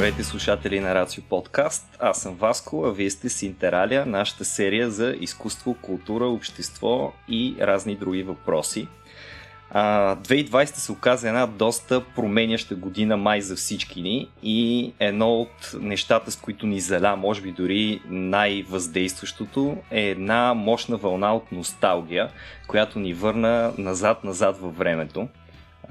Здравейте слушатели на Рацио Подкаст. Аз съм Васко, а вие сте с Интералия, нашата серия за изкуство, култура, общество и разни други въпроси. 2020 се оказа една доста променяща година май за всички ни и едно от нещата, с които ни заля, може би дори най-въздействащото, е една мощна вълна от носталгия, която ни върна назад-назад във времето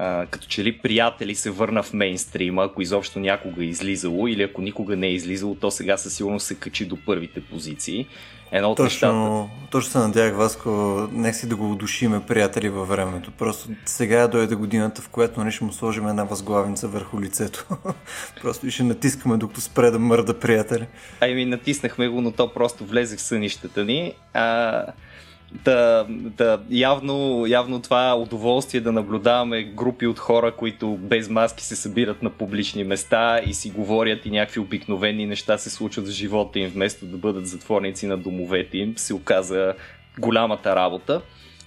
а, като че ли приятели се върна в мейнстрима, ако изобщо някога е излизало или ако никога не е излизало, то сега със сигурност се качи до първите позиции. Едно от точно, нещата. Точно се надях, Васко, нека си да го удушиме приятели във времето. Просто сега дойде годината, в която не ще му сложим една възглавница върху лицето. просто и ще натискаме, докато спре да мърда приятели. Ай ми натиснахме го, но то просто влезе в сънищата ни. А, да, да, явно, явно това удоволствие да наблюдаваме групи от хора, които без маски се събират на публични места и си говорят и някакви обикновени неща се случват в живота им, вместо да бъдат затворници на домовете им, се оказа голямата работа.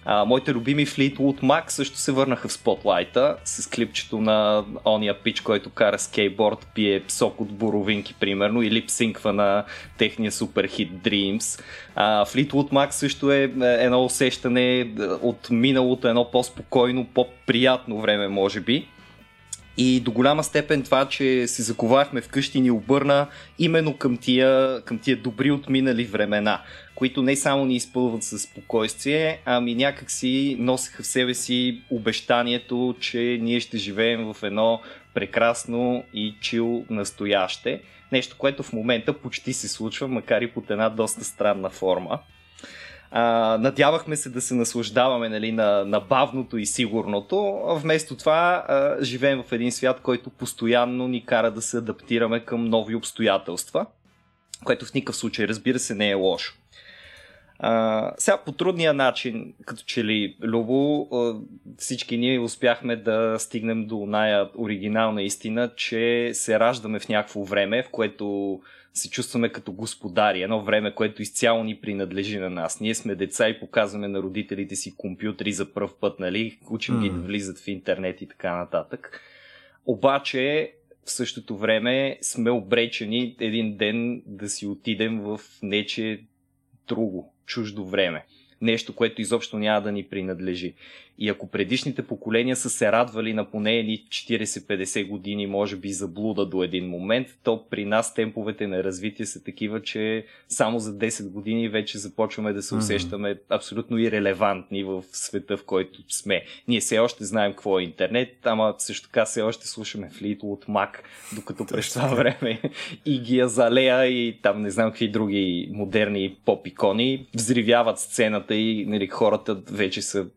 А, моите любими Fleetwood Mac също се върнаха в спотлайта с клипчето на ония пич, който кара скейтборд, пие сок от боровинки, примерно, и липсинква на техния супер хит Dreams. А, Fleetwood Mac също е, е едно усещане от миналото, едно по-спокойно, по-приятно време, може би. И до голяма степен това, че се заковахме вкъщи ни обърна именно към тия, към тия добри отминали времена, които не само ни изпълват със спокойствие, ами някак си носеха в себе си обещанието, че ние ще живеем в едно прекрасно и чил настояще. Нещо, което в момента почти се случва, макар и под една доста странна форма. Надявахме се да се наслаждаваме нали, на, на бавното и сигурното, вместо това а, живеем в един свят, който постоянно ни кара да се адаптираме към нови обстоятелства, което в никакъв случай, разбира се, не е лошо. А, сега по трудния начин, като че ли Любо, всички ние успяхме да стигнем до най оригинална истина, че се раждаме в някакво време, в което се чувстваме като господари. Едно време, което изцяло ни принадлежи на нас. Ние сме деца и показваме на родителите си компютри за първ път, нали? Учим ги да влизат в интернет и така нататък. Обаче, в същото време сме обречени един ден да си отидем в нече друго, чуждо време нещо, което изобщо няма да ни принадлежи. И ако предишните поколения са се радвали на поне едни 40-50 години, може би заблуда до един момент, то при нас темповете на развитие са такива, че само за 10 години вече започваме да се усещаме абсолютно ирелевантни в света, в който сме. Ние все още знаем какво е интернет, ама също така все още слушаме от Mac, докато през това време и ги Азалея и там не знам какви други модерни поп-икони взривяват сцената и нали, хората вече са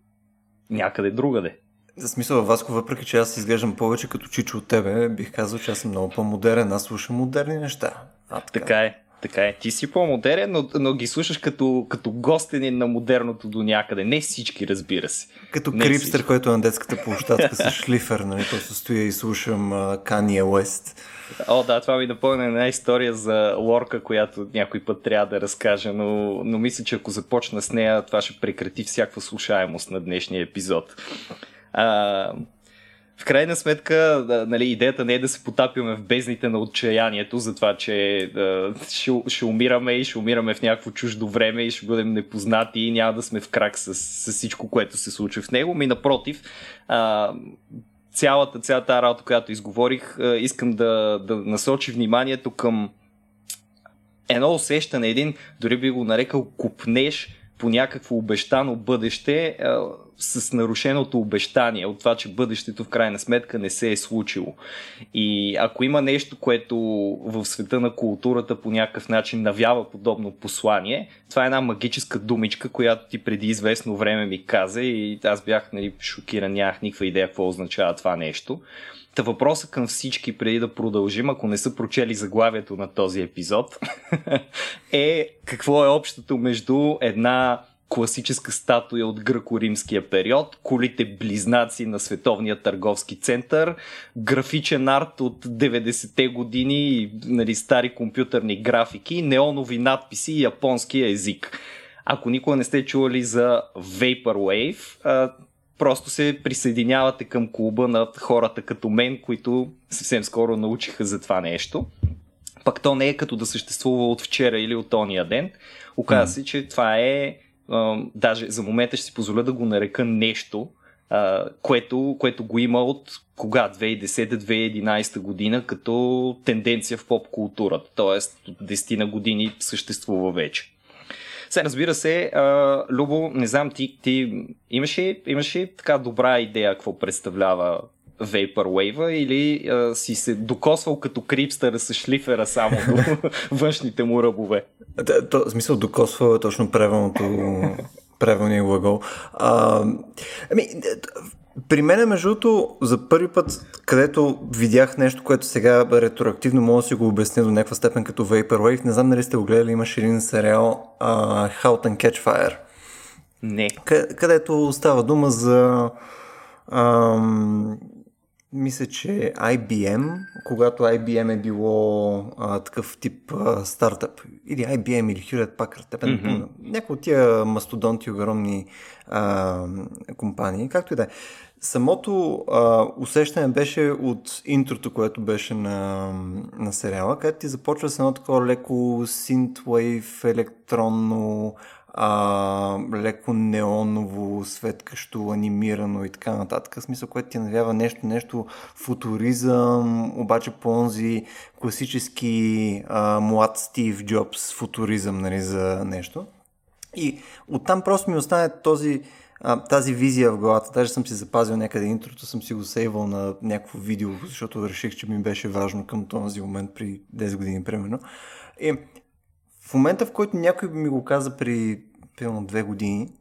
някъде другаде. За смисъл, Васко, въпреки че аз изглеждам повече като чичо от тебе, бих казал, че аз съм много по-модерен, аз слушам модерни неща. А, така. така е. Така е, ти си по-модерен, но, но ги слушаш като, като гостени на модерното до някъде. Не всички, разбира се. Като Не крипстър, всички. който е на детската площадка с шлифер, нали? Просто стоя и слушам Kanye West. О, да, това ми напомня една история за Лорка, която някой път трябва да разкажа, но, но мисля, че ако започна с нея, това ще прекрати всякаква слушаемост на днешния епизод. А, в крайна сметка, нали, идеята не е да се потапяме в бездните на отчаянието за това, че да, ще, ще умираме и ще умираме в някакво чуждо време и ще бъдем непознати и няма да сме в крак с, с всичко, което се случва в него. Ми напротив, а, цялата, цялата работа, която изговорих, искам да, да насочи вниманието към едно усещане, един, дори би го нарекал купнеш по някакво обещано бъдеще а, с нарушеното обещание от това, че бъдещето в крайна сметка не се е случило. И ако има нещо, което в света на културата по някакъв начин навява подобно послание, това е една магическа думичка, която ти преди известно време ми каза и аз бях нали, шокиран, нямах никаква идея какво означава това нещо. Та въпроса към всички, преди да продължим, ако не са прочели заглавието на този епизод, е какво е общото между една класическа статуя от гръко-римския период, колите близнаци на Световния търговски център, графичен арт от 90-те години, нали, стари компютърни графики, неонови надписи и японския език. Ако никога не сте чували за Vaporwave, просто се присъединявате към клуба на хората като мен, които съвсем скоро научиха за това нещо. Пък то не е като да съществува от вчера или от ония ден. Оказва се, че това е, даже за момента ще си позволя да го нарека нещо, а, което, което го има от кога? 2010-2011 година като тенденция в поп културата. Тоест от 10 на години съществува вече. Сега, разбира се, а, Любо, не знам, ти, ти имаш, ли, имаш ли така добра идея какво представлява Vaporwave или а, си се докосвал като крипстър с шлифера само до външните му ръбове? Да, то, в смисъл докосва точно правилното правилния глагол. А, ами, при мен, между другото, за първи път, където видях нещо, което сега ретроактивно мога да си го обясня до някаква степен като Vaporwave, не знам дали сте го гледали, имаше един сериал uh, Halt and Catch Fire. Не. Където става дума за ам, мисля, че IBM, когато IBM е било а, такъв тип а, стартъп, или IBM или Hewlett Packard, тепен, mm-hmm. някои от тия мастодонти, огромни а, компании, както и да е. Самото а, усещане беше от интрото, което беше на, на сериала, където ти започва с едно такова леко synthwave, електронно, а, леко неоново, светкащо, анимирано и така нататък. В смисъл, което ти навява нещо, нещо футуризъм, обаче по онзи класически а, млад Стив Джобс футуризъм нали, за нещо. И оттам просто ми остане този, а, тази визия в главата. Даже съм си запазил някъде интрото, съм си го сейвал на някакво видео, защото реших, че ми беше важно към този момент при 10 години, примерно. И в момента, в който някой ми го каза при пълно две години,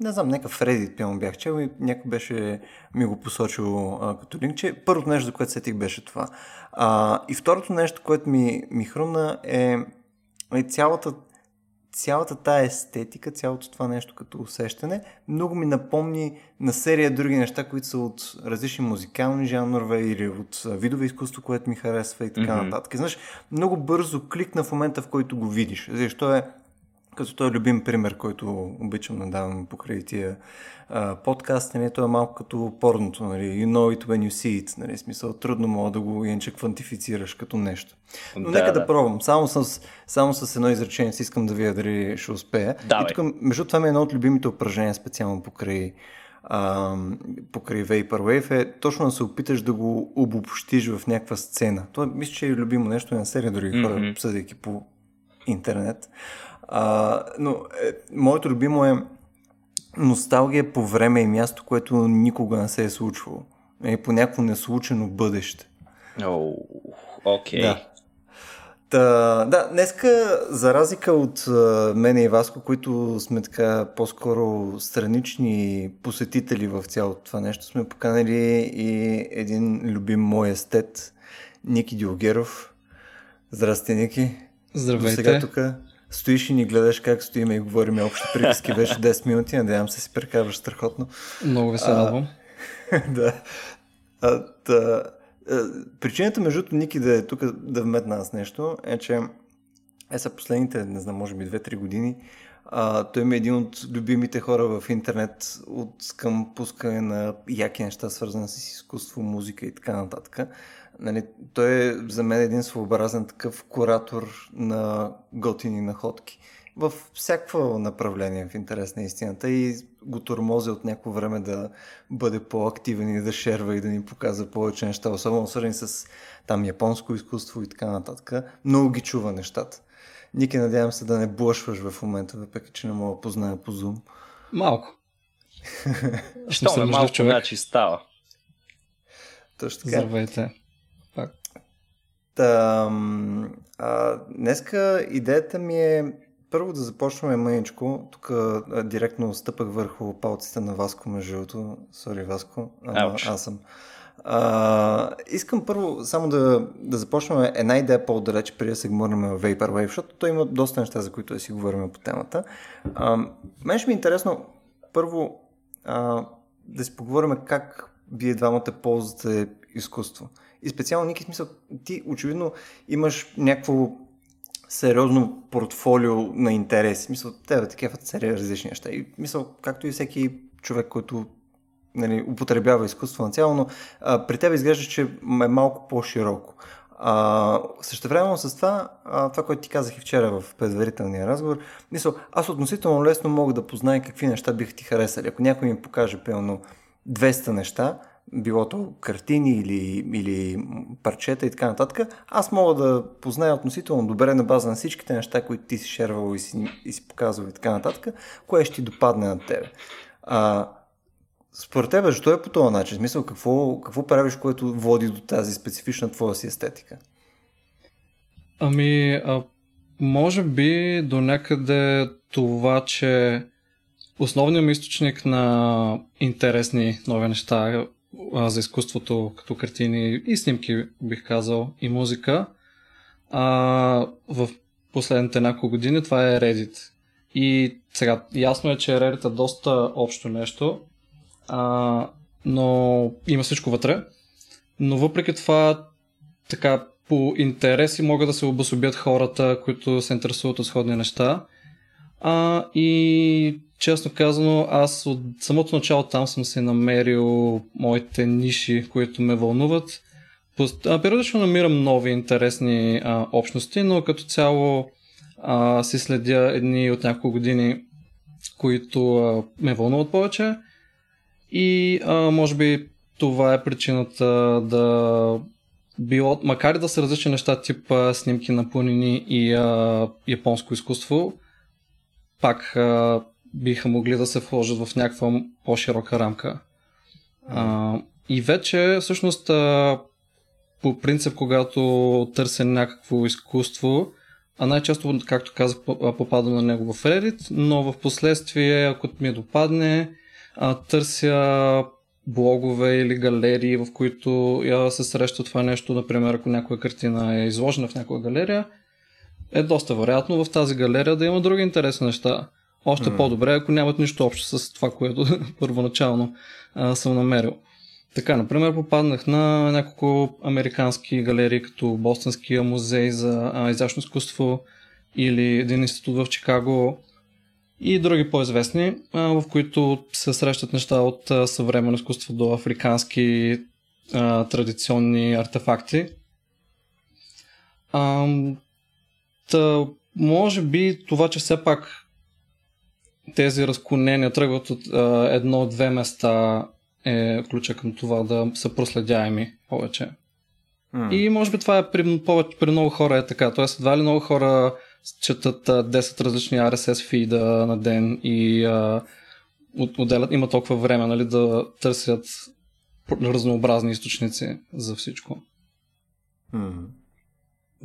не знам, нека Фреди пълно бях чел и някой беше ми го посочил а, като линк, че първото нещо, за което сетих беше това. А, и второто нещо, което ми, ми хрумна е, е цялата цялата тая естетика, цялото това нещо като усещане, много ми напомни на серия други неща, които са от различни музикални жанрове или от видове изкуство, което ми харесва и така mm-hmm. нататък. Знаеш, много бързо кликна в момента, в който го видиш. Защо е като той е любим пример, който обичам да давам покрай тия а, подкасти, нали, той е малко като порното, нали, you know it when you see it, нали, смисъл, трудно мога да го иначе квантифицираш като нещо. Но да, нека да, да пробвам, само с, само с едно изречение си искам да видя дали ще успея. Давай. И тук, между това ми е едно от любимите упражнения, специално покрай а, покрай Vaporwave е точно да се опиташ да го обобщиш в някаква сцена. Това мисля, че е любимо нещо на серия други хора, mm-hmm. съдейки по интернет. А, но е, моето любимо е носталгия по време и място, което никога не се е случвало. Е по някакво неслучено бъдеще. Окей. Oh, okay. Да. Та, да, днеска, за разлика от uh, мене и Васко, които сме така по-скоро странични посетители в цялото това нещо, сме поканали и един любим мой естет, Ники Диогеров. Здрасти, Ники. Здравейте. До сега тук стоиш и ни гледаш как стоиме и говорим общо приказки. Беше 10 минути, надявам се си прекарваш страхотно. Много ви се радвам. да. А, та, причината, между Ники да е тук да вметна аз нещо, е, че е са последните, не знам, може би 2-3 години, а, той ми е един от любимите хора в интернет от към пускане на яки неща, свързани с изкуство, музика и така нататък. Нали, той е за мен един своеобразен такъв куратор на готини находки в всякакво направление в интерес на истината и го тормози от някакво време да бъде по-активен и да шерва и да ни показва повече неща, особено свързани с там японско изкуство и така нататък. Много ги чува нещата. Ники, надявам се да не блъшваш в момента, въпреки че не мога да позная по Zoom. Малко. Що ме малко, човек. значи става. Точно така. Здравейте. Та, а, днеска идеята ми е първо да започваме мъничко. Тук а, директно стъпах върху палците на Васко, между другото. Сори, Васко. А, аз съм. А, искам първо само да, да започнем една идея по-далеч, преди да се говорим в Vaporwave, защото той има доста неща, за които да си говорим по темата. А, мен ще ми е интересно първо а, да си поговорим как вие двамата ползвате изкуство. И специално, Ники, смисъл, ти очевидно имаш някакво сериозно портфолио на интереси. Мисъл, тебе такива серия различни неща. И мисъл, както и всеки човек, който нали, употребява изкуство на цяло, но а, при теб изглежда, че е малко по-широко. А, същевременно с това, а, това, което ти казах и вчера в предварителния разговор, мисъл, аз относително лесно мога да позная какви неща биха ти харесали. Ако някой ми покаже пълно 200 неща, било то картини или, или парчета и така нататък, аз мога да позная относително добре на база на всичките неща, които ти си шервал и си, и си показвал и така нататък, кое ще ти допадне на тебе. А, според тебе, защо е по този начин? Смисъл, какво, какво правиш, което води до тази специфична твоя си естетика? Ами, а, може би до някъде това, че основният ми източник на интересни нови неща а, за изкуството, като картини и снимки, бих казал, и музика, а, в последните няколко години това е Reddit. И сега, ясно е, че Reddit е доста общо нещо, а, но има всичко вътре. Но въпреки това, така, по интереси могат да се обособят хората, които се интересуват от сходни неща. А, и честно казано, аз от самото начало там съм си намерил моите ниши, които ме вълнуват. Периодично намирам нови интересни а, общности, но като цяло а, си следя едни от няколко години, които а, ме вълнуват повече. И а, може би това е причината да било, макар и да са различни неща, тип а, снимки на планини и а, японско изкуство, пак а, биха могли да се вложат в някаква по-широка рамка. А, и вече, всъщност, а, по принцип, когато търся някакво изкуство, а най-често, както казах, попадам на него в Reddit, но в последствие, ако ми допадне, а, търся блогове или галерии, в които я се среща това нещо, например, ако някоя картина е изложена в някоя галерия, е доста вероятно в тази галерия да има други интересни неща. Още mm. по-добре, ако нямат нищо общо с това, което първоначално а, съм намерил. Така, например, попаднах на няколко американски галерии, като Бостонския музей за а, изящно изкуство или един институт в Чикаго и други по-известни, а, в които се срещат неща от а, съвременно изкуство до африкански а, традиционни артефакти. А, та, може би това, че все пак тези разклонения тръгват от едно-две места е ключа към това да са проследяеми повече. Mm. И може би това е при, повече, при много хора е така. Тоест, едва ли много хора четат 10 различни RSS фида на ден и а, отделят, има толкова време нали, да търсят разнообразни източници за всичко. Mm.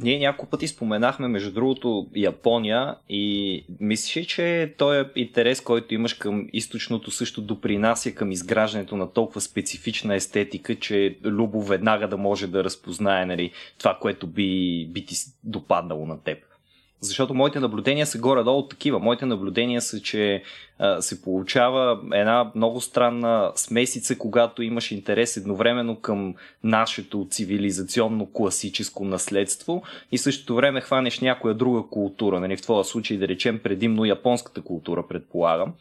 Ние няколко пъти споменахме, между другото, Япония и мислиш, че този е интерес, който имаш към източното, също допринася към изграждането на толкова специфична естетика, че Любо веднага да може да разпознае нали, това, което би, би ти допаднало на теб. Защото моите наблюдения са горе-долу такива. Моите наблюдения са, че а, се получава една много странна смесица, когато имаш интерес едновременно към нашето цивилизационно класическо наследство и същото време хванеш някоя друга култура. Нали? В твоя случай да речем предимно японската култура, предполагам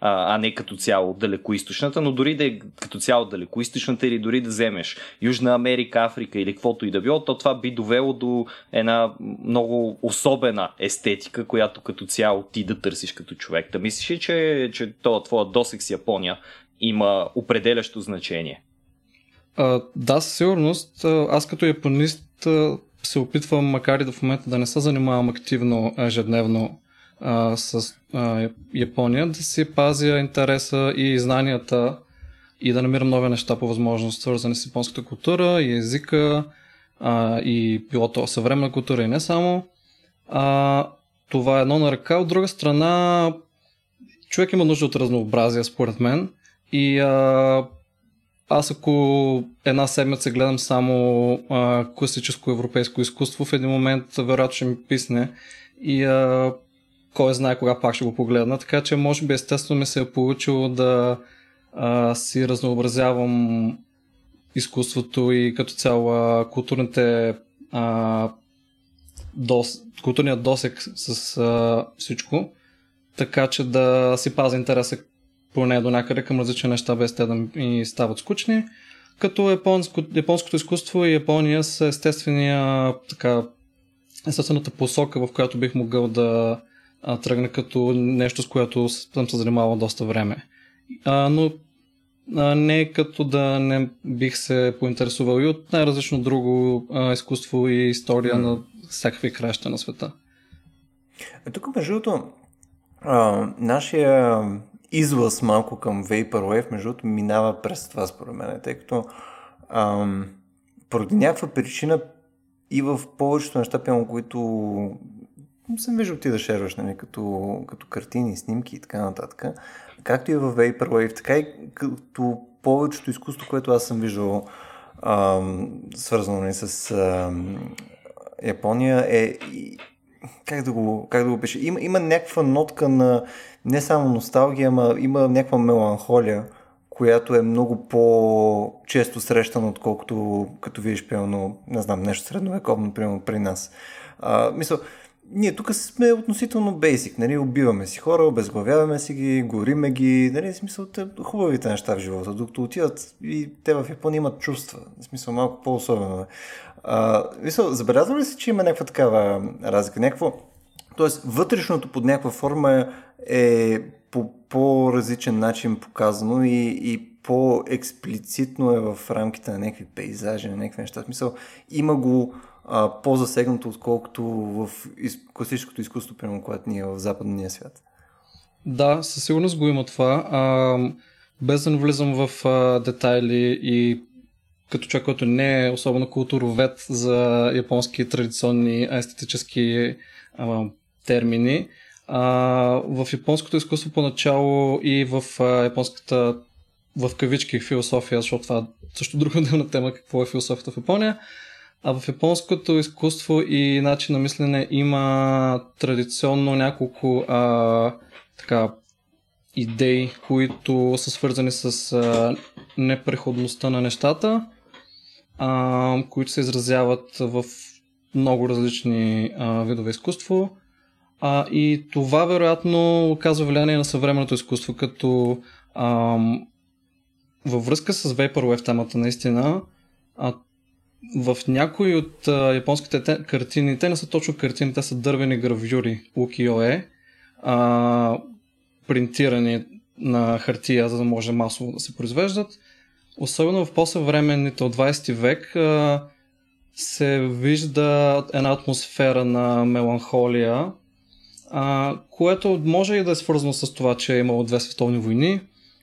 а, не като цяло далекоисточната, но дори да е като цяло далекоисточната или дори да вземеш Южна Америка, Африка или каквото и да било, то това би довело до една много особена естетика, която като цяло ти да търсиш като човек. Да мислиш ли, че, че това твоя досек с Япония има определящо значение? А, да, със сигурност. Аз като японист се опитвам, макар и да в момента да не се занимавам активно ежедневно а, с а, Япония, да си пазя интереса и знанията и да намирам нови неща по възможност, свързани с японската култура и езика а, и било то съвременна култура и не само. А, това е едно на ръка. От друга страна, човек има нужда от разнообразие, според мен. И а, аз ако една седмица гледам само а, класическо европейско изкуство, в един момент вероятно ще ми писне и а, кой знае кога пак ще го погледна, така че може би естествено ми се е получило да а, си разнообразявам изкуството и като цяло културните а, дос, културният досек с а, всичко, така че да си пазя интереса поне до някъде към различни неща, без те да ми стават скучни. Като японско, японското изкуство и Япония са естествения, така, естествената посока, в която бих могъл да а, тръгна като нещо, с което съм се занимавал доста време. А, но а, не като да не бих се поинтересувал и от най-различно друго а, изкуство и история mm. на всякакви краща на света. Е, тук, между другото, нашия излъз малко към Vaporwave, между другото, минава през това, според мен, тъй като а, поради някаква причина и в повечето неща, пълно, които съм виждал ти да шерваш, нали, като, като картини, снимки и така нататък, както и в Vaporwave, така и като повечето изкуство, което аз съм виждал а, свързано нали, с а, Япония е как да го, как да го пише? Има, има някаква нотка на не само носталгия, ама има някаква меланхолия, която е много по-често срещана, отколкото като видиш, пълно, не знам, нещо средновековно, примерно при нас. А, мисля, ние тук сме относително бейсик, нали, убиваме си хора, обезглавяваме си ги, гориме ги, нали, в смисъл, те, хубавите неща в живота, докато отиват и те в Япония имат чувства, в смисъл малко по-особено. А, мисъл, ли си, че има някаква такава разлика, някакво, Тоест, вътрешното под някаква форма е по по-различен начин показано и, и по-експлицитно е в рамките на някакви пейзажи, на някакви неща. В смисъл, има го а, по-засегнато, отколкото в из... класическото изкуство, примерно, което ни е в западния свят. Да, със сигурност го има това. А, без да навлизам в а, детайли и като човек, който не е особено културовед за японски традиционни естетически а, термини, а, в японското изкуство поначало и в а, японската в кавички философия, защото това е също друга отделна тема, какво е философията в Япония, а в японското изкуство и начин на мислене има традиционно няколко а, така, идеи, които са свързани с а, непреходността на нещата, а, които се изразяват в много различни а, видове изкуство. А, и това вероятно оказва влияние на съвременното изкуство, като а, във връзка с Vaporwave темата наистина, а, в някои от а, японските те, картини, те не са точно картини, те са дървени гравюри, укиое, а, принтирани на хартия, за да може масово да се произвеждат. Особено в по-съвременните от 20 век а, се вижда една атмосфера на меланхолия, а, което може и да е свързано с това, че е имало две световни войни,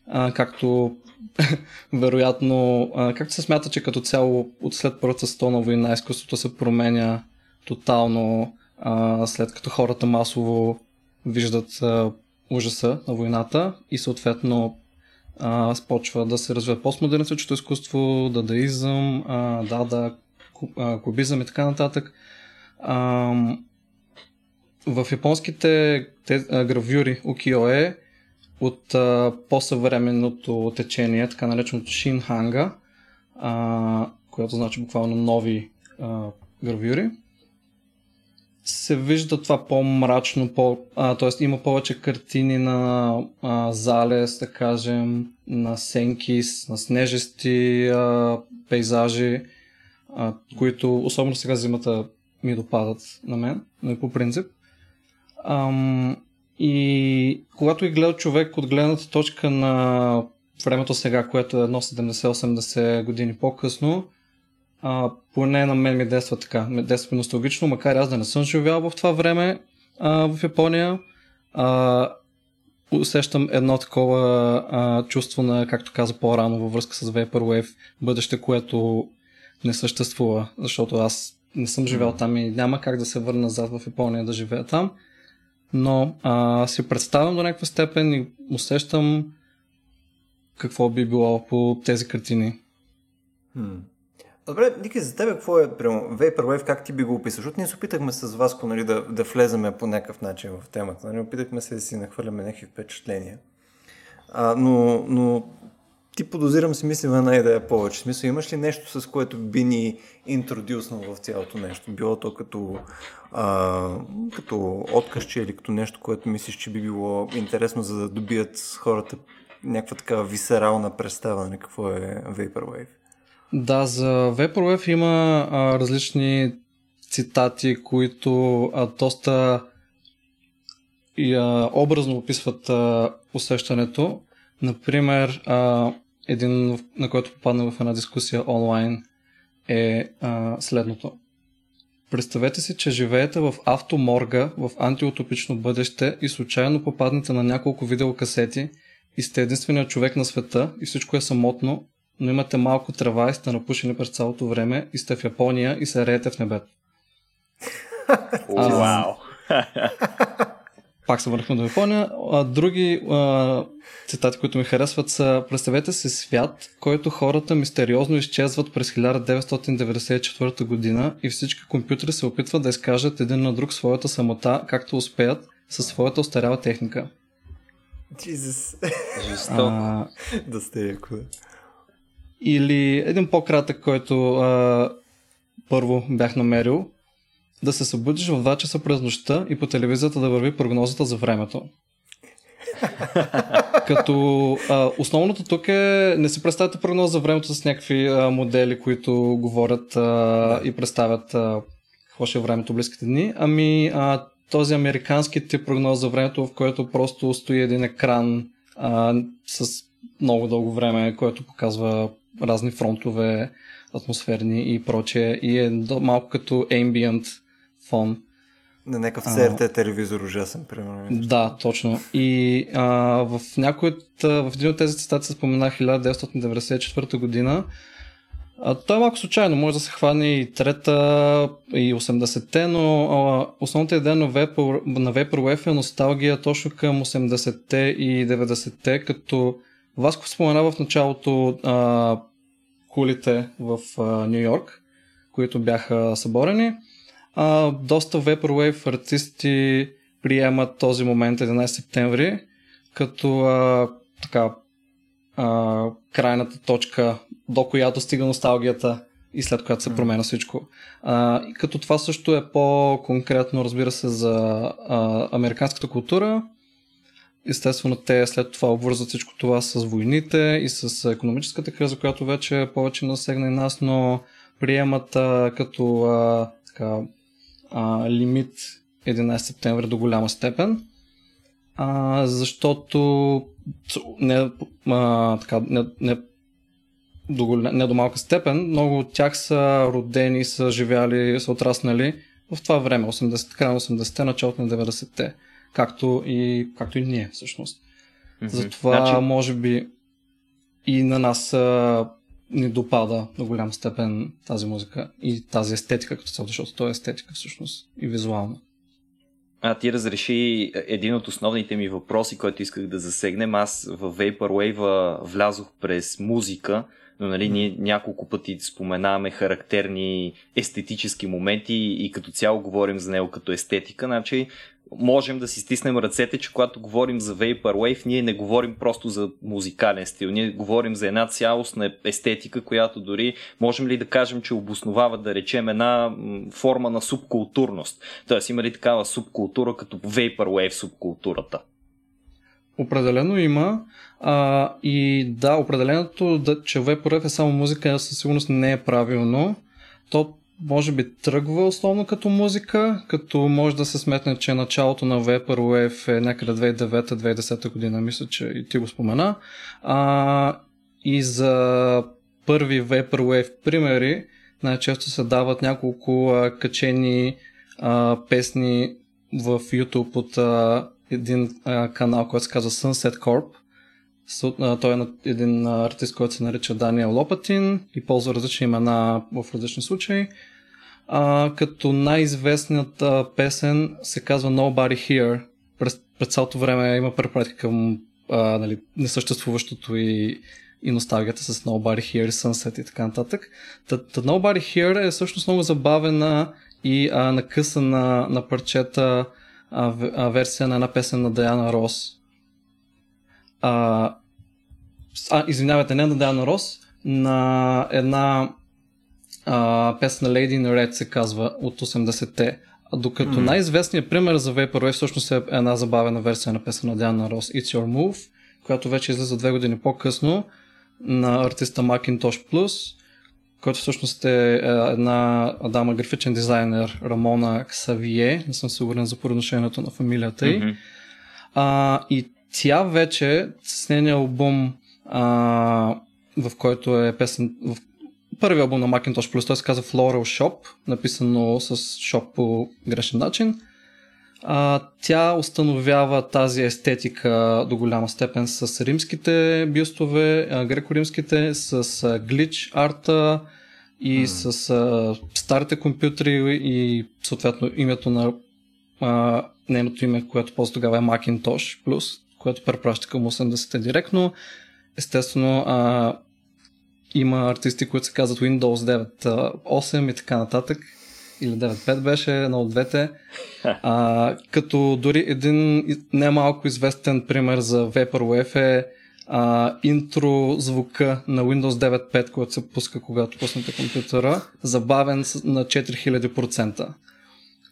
а, както вероятно, както се смята, че като цяло от след Първата световна война изкуството се променя тотално, а, след като хората масово виждат а, ужаса на войната и съответно а, спочва да се развива постмодернистичното изкуство, дадаизъм, а, дада, кубизъм и така нататък. А, в японските те, а, гравюри укиое от а, по-съвременното течение, така нареченото шинханга, а, което значи буквално нови а, гравюри, се вижда това по-мрачно, по, т.е. има повече картини на а, залез, да кажем, на сенки, на снежести а, пейзажи, а, които особено сега зимата ми допадат на мен, но и по принцип. Ам, и когато и гледа човек от гледната точка на времето сега, което е едно 70-80 години по-късно, а, поне на мен ми действа така. Ми действа носталгично, макар аз да не съм живял в това време а, в Япония. А, усещам едно такова а, чувство на, както каза по-рано, във връзка с Vaporwave, бъдеще, което не съществува, защото аз не съм живял там и няма как да се върна назад в Япония да живея там но а, си представям до някаква степен и усещам какво би било по тези картини. Hmm. Добре, Ники, за тебе какво е прямо Vaporwave, как ти би го описал? Защото ние се опитахме с вас нали, да, да влеземе по някакъв начин в темата. Нали? Опитахме се да си нахвърляме някакви впечатления. А, но, но ти подозирам си мислим една идея повече. Смисъл, имаш ли нещо, с което би ни интродюснал в цялото нещо? Било то като, а, като откъсче или като нещо, което мислиш, че би било интересно, за да добият хората някаква такава висерална представа на какво е Vaporwave. Да, за Vaporwave има а, различни цитати, които а, доста и, а, образно описват а, усещането. Например, а, един, на който попадна в една дискусия онлайн е а, следното. Представете си, че живеете в автоморга в антиутопично бъдеще и случайно попаднете на няколко видеокасети и сте единственият човек на света и всичко е самотно, но имате малко трева и сте напушени през цялото време и сте в Япония и се реете в небето. Вау! Пак се върнахме до Япония. А, други а, цитати, които ми харесват са Представете си свят, който хората мистериозно изчезват през 1994 година и всички компютри се опитват да изкажат един на друг своята самота, както успеят със своята устаряла техника. Jesus. Жестоко. да сте яко. Или един по-кратък, който а, първо бях намерил. Да се събудиш в 2 часа през нощта и по телевизията да върви прогнозата за времето. Като а, основното тук е, не си представяте прогноза за времето с някакви а, модели, които говорят а, и представят а, какво ще е времето близките дни, ами а, този американски тип прогноз за времето, в който просто стои един екран а, с много дълго време, който показва разни фронтове, атмосферни и прочее и е малко като ambient фон. На някакъв CRT телевизор ужасен, примерно. Да, точно. И а, в някой от, в един от тези цитати се спомена 1994 година. А, той е малко случайно, може да се хване и трета, и 80-те, но а, основната идея на, Vapor, на Vaporwave е носталгия точно към 80-те и 90-те, като Васко спомена в началото а, кулите в Нью Йорк, които бяха съборени. А, доста Vaporwave артисти приемат този момент 11 септември като а, така а, крайната точка, до която стига носталгията и след която се променя всичко. А, и като това също е по-конкретно, разбира се, за а, американската култура. Естествено, те след това обвързват всичко това с войните и с економическата криза, която вече повече насегна и нас, но приемат а, като а, така, а, лимит 11 септември до голяма степен, а, защото не, а, така, не, не, до, не до малка степен, много от тях са родени, са живяли, са отраснали в това време, 80, края на 80-те, началото на 90-те, както и, както и ние всъщност. Mm-hmm. Затова значи... може би и на нас а, ни допада до голям степен тази музика и тази естетика като цяло, защото то е естетика всъщност и визуално. А ти разреши един от основните ми въпроси, който исках да засегнем. Аз в Vaporwave влязох през музика, но нали, ние няколко пъти споменаваме характерни естетически моменти и като цяло говорим за него като естетика. Значи можем да си стиснем ръцете, че когато говорим за Vaporwave, ние не говорим просто за музикален стил, ние говорим за една цялостна естетика, която дори можем ли да кажем, че обосновава да речем една форма на субкултурност. Тоест има ли такава субкултура като Vaporwave субкултурата? Определено има. А, и да, определеното, да, че Vaporwave е само музика, със сигурност не е правилно. То може би тръгва основно като музика, като може да се сметне, че началото на Vaporwave е някъде 2009-2010 година, мисля, че и ти го спомена. А, и за първи Vaporwave примери най-често се дават няколко а, качени а, песни в YouTube от а, един а, канал, който се казва Sunset Corp. Той е един артист, който се нарича Даниел Лопатин и ползва различни имена в различни случаи. А, като най-известната песен се казва Nobody Here. През, през цялото време има препратка към а, нали, несъществуващото и, и носталгията с Nobody Here, Sunset и така нататък. Та, та Nobody Here е всъщност много забавена и а, накъсана на парчета а, а, версия на една песен на Даяна Рос, а, а извинявайте, не на Диана Рос, на една а, песен на Lady in Red се казва от 80-те. Докато mm. най-известният пример за Vaporwave всъщност е една забавена версия на песен на Диана Рос It's Your Move, която вече излиза две години по-късно на артиста Macintosh Plus, който всъщност е, е една дама графичен дизайнер Рамона Ксавие, не съм сигурен за произношението на фамилията й. Mm-hmm. А, и тя вече с нейния албум, а, в който е песен, в първи албум на Macintosh Plus, той се казва Floral Shop, написано с shop по грешен начин. А, тя установява тази естетика до голяма степен с римските бюстове, греко-римските, с глич арта и mm. с а, старите компютри и съответно името на а, нейното име, което после тогава е Macintosh Plus, което препраща към 80-те директно. Естествено, а, има артисти, които се казват Windows 9.8 и така нататък. Или 9.5 беше, едно от двете. А, като дори един немалко известен пример за Vaporwave е а, интро звука на Windows 9.5, който се пуска когато пуснете компютъра, забавен на 4000%,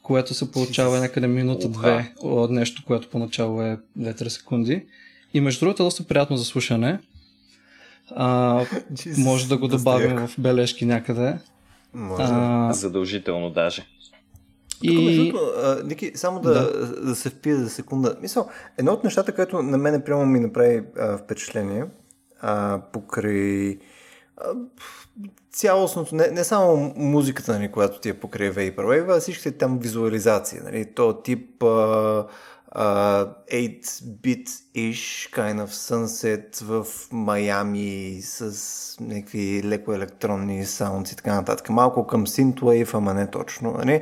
което се получава някъде минута-две от нещо, което поначало е 2-3 секунди. И между другото е доста приятно за слушане. А, може да го добавим в бележки някъде. Може. А, Задължително даже. И... Тук, а, Ники, само да, да. да се впия за секунда. Мисъл, едно от нещата, което на мен прямо ми направи а, впечатление, а, покрай а, цялостното, не, не само музиката, нали, която ти е покрай Vaporwave, а всичките там визуализации. Нали, то тип а, uh, 8-bit-ish kind of sunset в Майами с някакви леко електронни саундс и така нататък. Малко към Synthwave, ама не точно. Не?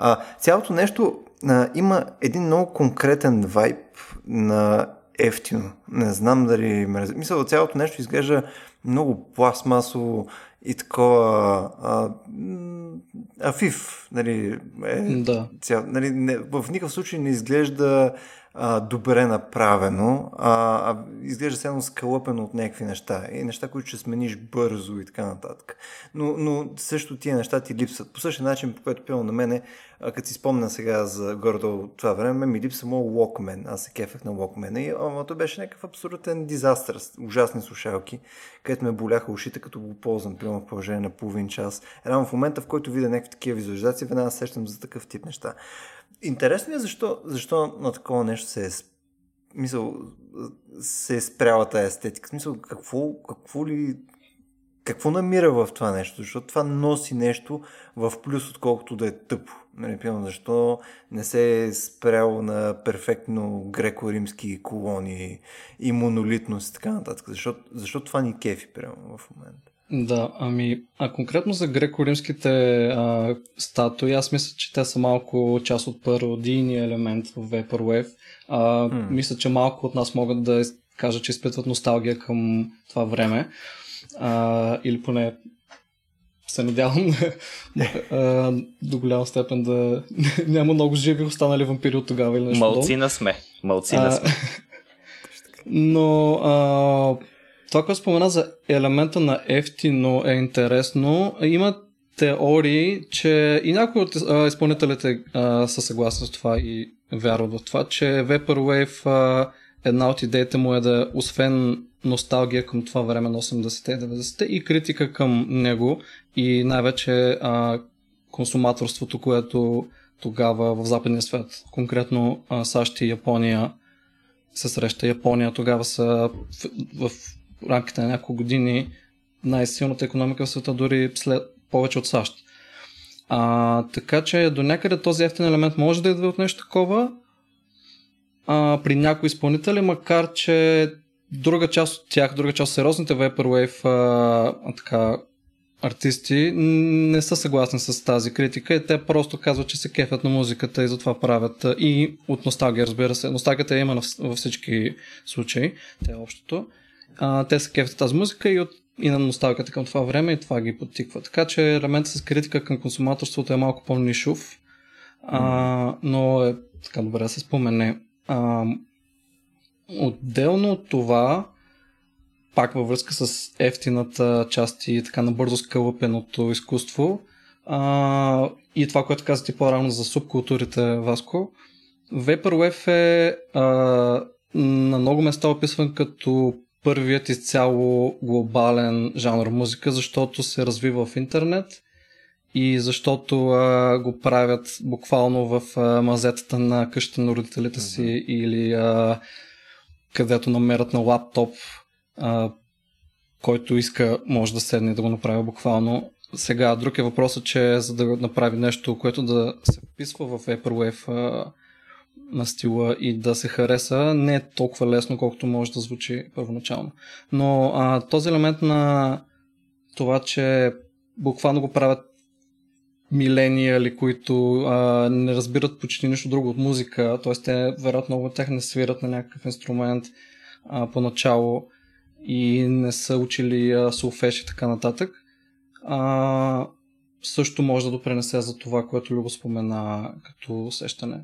Uh, цялото нещо uh, има един много конкретен вайб на ефтино. Не знам дали ме Мисля, цялото нещо изглежда много пластмасово, и такова а, афив, нали, е, да. цял, нали, не, в никакъв случай не изглежда а, добре направено, а, а изглежда само скалъпено от някакви неща и неща, които ще смениш бързо и така нататък. Но, но също тия неща ти липсват. По същия начин, по който пилно на мене, а, като си спомня сега за гордо това време, ми липса моят Walkman. Аз се кефах на Walkman и ама, то беше някакъв абсолютен дизастър. Ужасни слушалки, където ме боляха ушите, като го ползвам, примерно в положение на половин час. Рано в момента, в който видя някакви такива визуализации, веднага сещам за такъв тип неща. Интересно е защо, защо на такова нещо се е мисъл, се е спряла тази естетика. Смисъл, какво, какво ли какво намира в това нещо? Защото това носи нещо в плюс, отколкото да е тъпо. Нали, защо не се е спрял на перфектно греко-римски колони и монолитност и така нататък? Защо, защо това ни кефи прямо в момента? Да, ами, а конкретно за греко-римските а, статуи, аз мисля, че те са малко част от пародийния елемент в Vaporwave. А, hmm. Мисля, че малко от нас могат да кажат, че изпитват носталгия към това време. А, или поне се надявам а, до голяма степен да няма много живи останали вампири от тогава или нещо. Малцина сме. Малцина сме. Но а, това, което спомена за елемента на ефтино е интересно. Има теории, че и някои от а, изпълнителите а, са съгласни с това и вярват в това, че Vaporwave а, една от идеите му е да, освен носталгия към това време на 80-те и 90-те и критика към него и най-вече а, консуматорството, което тогава в западния свят, конкретно а, САЩ и Япония се среща. Япония тогава са в, в рамките на няколко години най-силната економика в света, дори след повече от САЩ. А, така че до някъде този ефтин елемент може да идва от нещо такова а, при някои изпълнители, макар че друга част от тях, друга част от сериозните Vaporwave а, така, артисти не са съгласни с тази критика и те просто казват, че се кефят на музиката и затова правят и от носталгия, разбира се. Носталгията има във всички случаи, те общото а, те се кефят тази музика и, от, и на носталгията към това време и това ги подтиква. Така че елементът с критика към консуматорството е малко по-нишов, а, но е така добре да се спомене. А, отделно от това, пак във връзка с ефтината част и така набързо скълъпеното изкуство а, и това, което каза ти по-рано за субкултурите, Васко, Vaporwave е а, на много места описван като първият изцяло глобален жанр музика, защото се развива в интернет и защото а, го правят буквално в а, мазетата на къщата на родителите си mm-hmm. или а, където намерят на лаптоп, а, който иска, може да седне да го направи буквално. Сега, друг е въпросът, че за да направи нещо, което да се вписва в Vaporwave а, на стила и да се хареса, не е толкова лесно, колкото може да звучи първоначално. Но а, този елемент на това, че буквално го правят милениали, които а, не разбират почти нищо друго от музика, т.е. те вероятно много от тях не свират на някакъв инструмент а, поначало и не са учили а, и така нататък. А, също може да допренесе за това, което Любо спомена като усещане.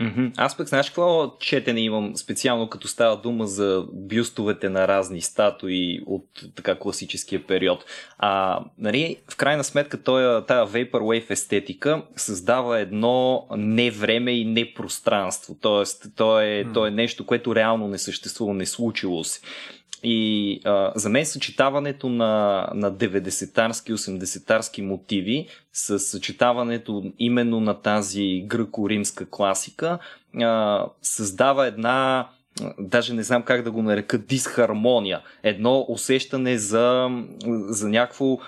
Mm-hmm. Аз пък знаеш какво четене имам специално като става дума за бюстовете на разни статуи от така класическия период. А, нали, в крайна сметка този, тая Vaporwave естетика създава едно не време и не пространство. Тоест, то е, mm. то е нещо, което реално не съществува, не случило се. И а, за мен съчетаването на, на 90-тарски, 80-тарски мотиви с съчетаването именно на тази гръко-римска класика а, създава една даже не знам как да го нарека, дисхармония. Едно усещане за, за някакво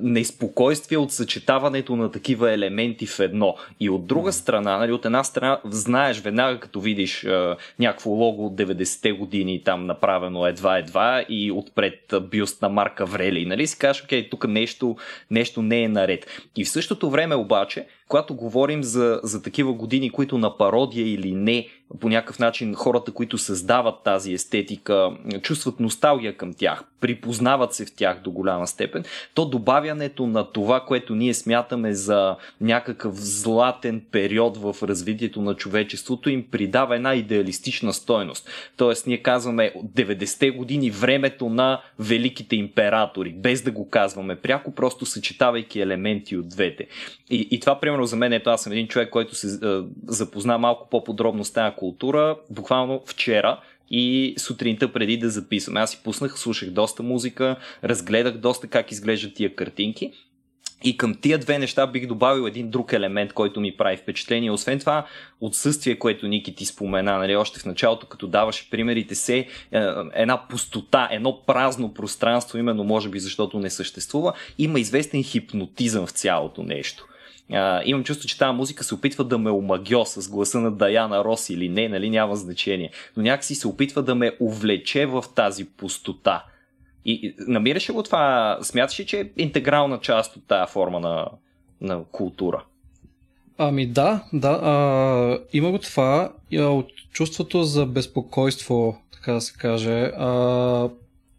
неспокойствие от съчетаването на такива елементи в едно. И от друга страна, нали, от една страна, знаеш веднага като видиш а, някакво лого от 90-те години там направено едва-едва и отпред бюст на Марка Врели. Нали си кажеш, окей, тук нещо, нещо не е наред. И в същото време обаче, когато говорим за, за такива години, които на пародия или не, по някакъв начин хората, които създават тази естетика, чувстват носталгия към тях, припознават се в тях до голяма степен, то добавянето на това, което ние смятаме за някакъв златен период в развитието на човечеството, им придава една идеалистична стойност. Тоест, ние казваме 90-те години времето на великите императори, без да го казваме пряко, просто съчетавайки елементи от двете. И, и това, примерно, за мен, ето аз съм един човек, който се е, запозна малко по-подробно с тази култура, буквално вчера и сутринта преди да записвам. Аз си пуснах, слушах доста музика, разгледах доста как изглеждат тия картинки и към тия две неща бих добавил един друг елемент, който ми прави впечатление. Освен това, отсъствие, което Ники ти спомена, нали, още в началото, като даваше примерите се, е, една пустота, едно празно пространство, именно може би защото не съществува, има известен хипнотизъм в цялото нещо. Имам чувство, че тази музика се опитва да ме омагьо с гласа на Даяна Рос или не, нали, няма значение. Но някакси се опитва да ме увлече в тази пустота. И, и намираш ли го това? Смяташ ли, че е интегрална част от тази форма на, на култура? Ами да, да. А, има го това. От чувството за безпокойство, така да се каже. А,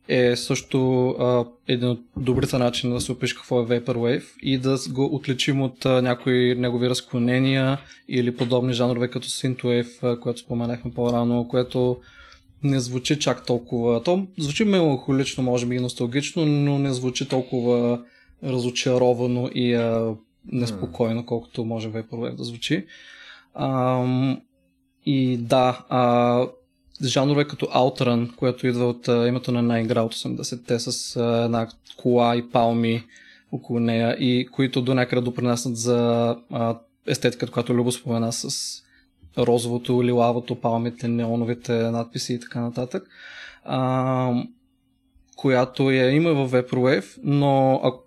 е също а, един от добрите начини да се опише какво е Vaporwave и да го отличим от а, някои негови разклонения или подобни жанрове като Synthwave, което споменахме по-рано, което не звучи чак толкова. То звучи меланхолично, може би и носталгично, но не звучи толкова разочаровано и а, неспокойно, колкото може Vaporwave да звучи. А, и да, а, жанрове като Outrun, което идва от а, името на една игра от 80-те с а, една кола и палми около нея и които до някъде допринасят за а, естетиката, която Любо спомена с розовото, лилавото, палмите, неоновите надписи и така нататък. А, която я има в Vaporwave, но ако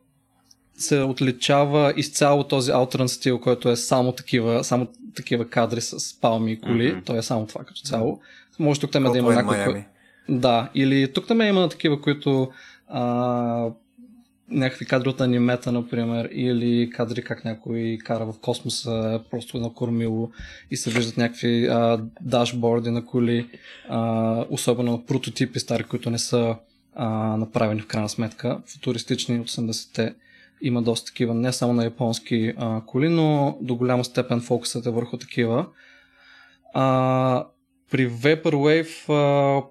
се отличава изцяло този Outrun стил, който е само такива, само такива кадри с палми и коли. Mm-hmm. Той е само това като цяло. Може тук там да има някакви... Да, или тук там има такива, които а, някакви кадри от анимета, например, или кадри как някой кара в космоса просто на кормило и се виждат някакви а, дашборди на коли, а, особено прототипи стари, които не са а, направени в крайна сметка, футуристични от 80-те. Има доста такива, не само на японски а, коли, но до голяма степен фокусът е върху такива. А, при Vaporwave а,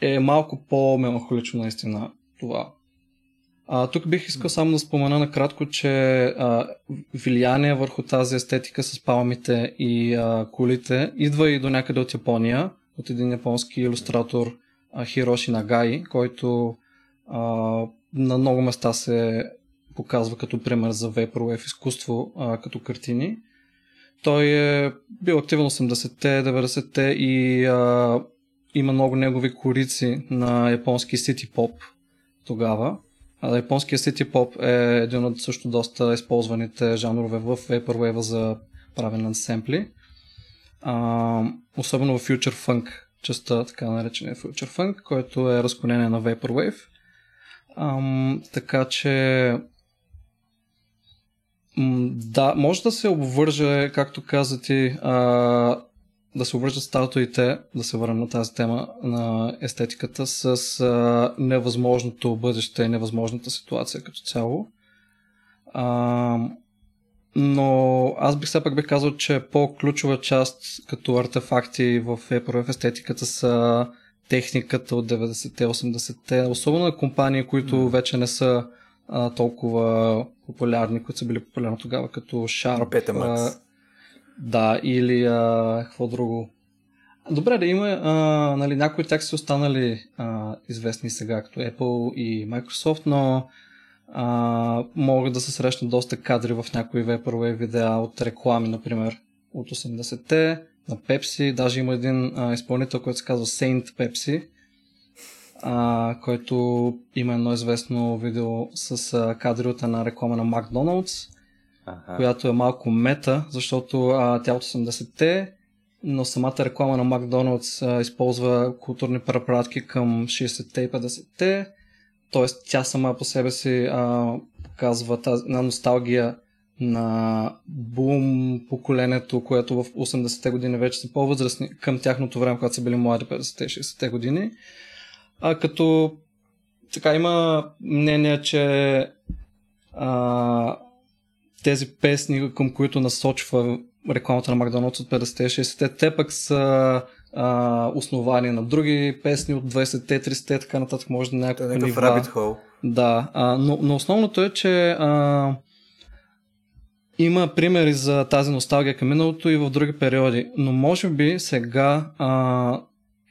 е малко по-меланхолично наистина това. А, тук бих искал само да спомена накратко, че а, влияние върху тази естетика с палмите и а, колите идва и до някъде от Япония, от един японски иллюстратор Хироши Нагаи, който а, на много места се показва като пример за Vaporwave изкуство а, като картини. Той е бил активен 80-те, 90-те и а, има много негови корици на японски сити поп тогава. А, японския сити поп е един от също доста използваните жанрове в Vaporwave за правене на семпли. А, особено в Future Funk, частта така наречения Future Funk, който е разклонение на Vaporwave. А, така че да, може да се обвърже, както каза ти, а, да се обвържат статуите, да се върнем на тази тема на естетиката, с а, невъзможното бъдеще и невъзможната ситуация като цяло. А, но аз бих все пак бих казал, че по-ключова част като артефакти в EPRO в естетиката са техниката от 90-те, 80-те, особено на компании, които вече не са а, толкова популярни, които са били популярни тогава, като Sharp. Betamax. А, да, или а, какво друго. Добре, да има, а, нали, някои от тях са останали а, известни сега, като Apple и Microsoft, но а, могат да се срещнат доста кадри в някои веб видеа от реклами, например, от 80-те, на Pepsi. Даже има един а, изпълнител, който се казва Saint Pepsi, а, който има едно известно видео с а, кадри от една реклама на Макдоналдс, ага. която е малко мета, защото а, тя от 80-те, но самата реклама на Макдоналдс а, използва културни препаратки към 60-те и 50-те, т.е. тя сама по себе си а, показва тази, на носталгия на бум поколението, което в 80-те години вече са по-възрастни към тяхното време, когато са били млади 50-те 60-те години. А като така има мнение, че а, тези песни, към които насочва рекламата на Макдоналдс от 50-те 60-те, те пък са а, основания на други песни от 20-те, 30-те, така нататък може да някакъв е нива. rabbit hole. Да, а, но, но основното е, че а, има примери за тази носталгия към миналото и в други периоди, но може би сега а,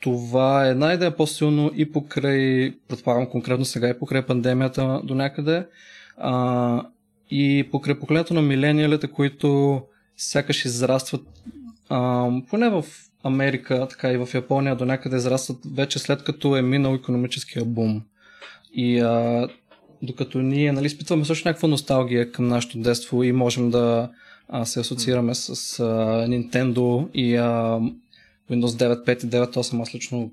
това е най-да е по-силно и покрай, предполагам конкретно сега и покрай пандемията до някъде, а, и покрай поколението на милениалите, които сякаш израстват а, поне в Америка, така и в Япония до някъде израстват вече след като е минал економическия бум. И а, докато ние нали, изпитваме също някаква носталгия към нашето детство и можем да а, се асоциираме с а, Nintendo и а, Windows 9.5 и 9.8, аз лично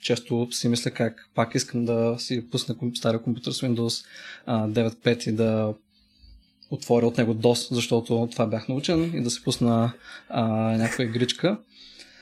често си мисля как пак искам да си пусна стария компютър с Windows 9.5 и да отворя от него DOS, защото това бях научен и да се пусна а, някаква игричка.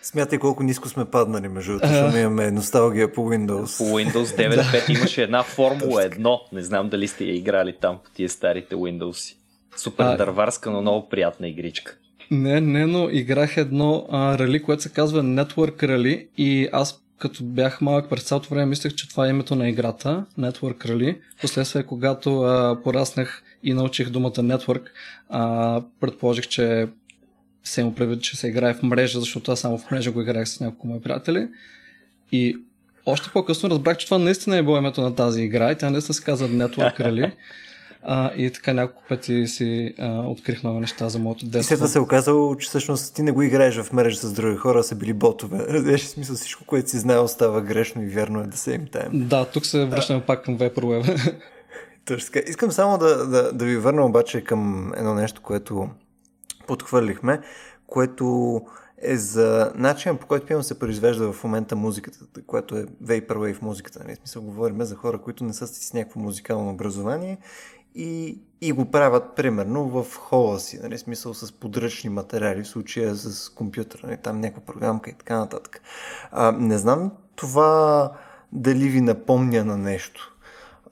Смятай колко ниско сме паднали, между другото, защото имаме носталгия по Windows. По Windows 9.5 имаше една Формула 1. Не знам дали сте я играли там по тия старите Windows. Супер а... дърварска, но много приятна игричка. Не, не, но играх едно а, рали, което се казва Network Rally и аз като бях малък през цялото време мислех, че това е името на играта, Network Rally. Последствие, когато а, пораснах и научих думата Network, а, предположих, че се му предвид, че се играе в мрежа, защото аз само в мрежа го играех с няколко мои приятели. И още по-късно разбрах, че това наистина е било името на тази игра и тя наистина се казва Network Rally. А, и така няколко пъти си а, открих много неща за моето детство. И след това се е оказало, че всъщност ти не го играеш в мрежа с други хора, са били ботове. Разбираш смисъл всичко, което си знаел, става грешно и вярно е да се им тайм. Да, тук се връщаме пак към Vaporwave. Точно така. Искам само да, да, да ви върна обаче към едно нещо, което подхвърлихме, което е за начин по който пиано се произвежда в момента музиката, което е Vaporwave музиката. Нали? Смисъл, говорим за хора, които не са с някакво музикално образование и, и го правят примерно в хола си, нали, смисъл с подръчни материали, в случая с компютъра, нали, там някаква програмка и така нататък. А, не знам това дали ви напомня на нещо.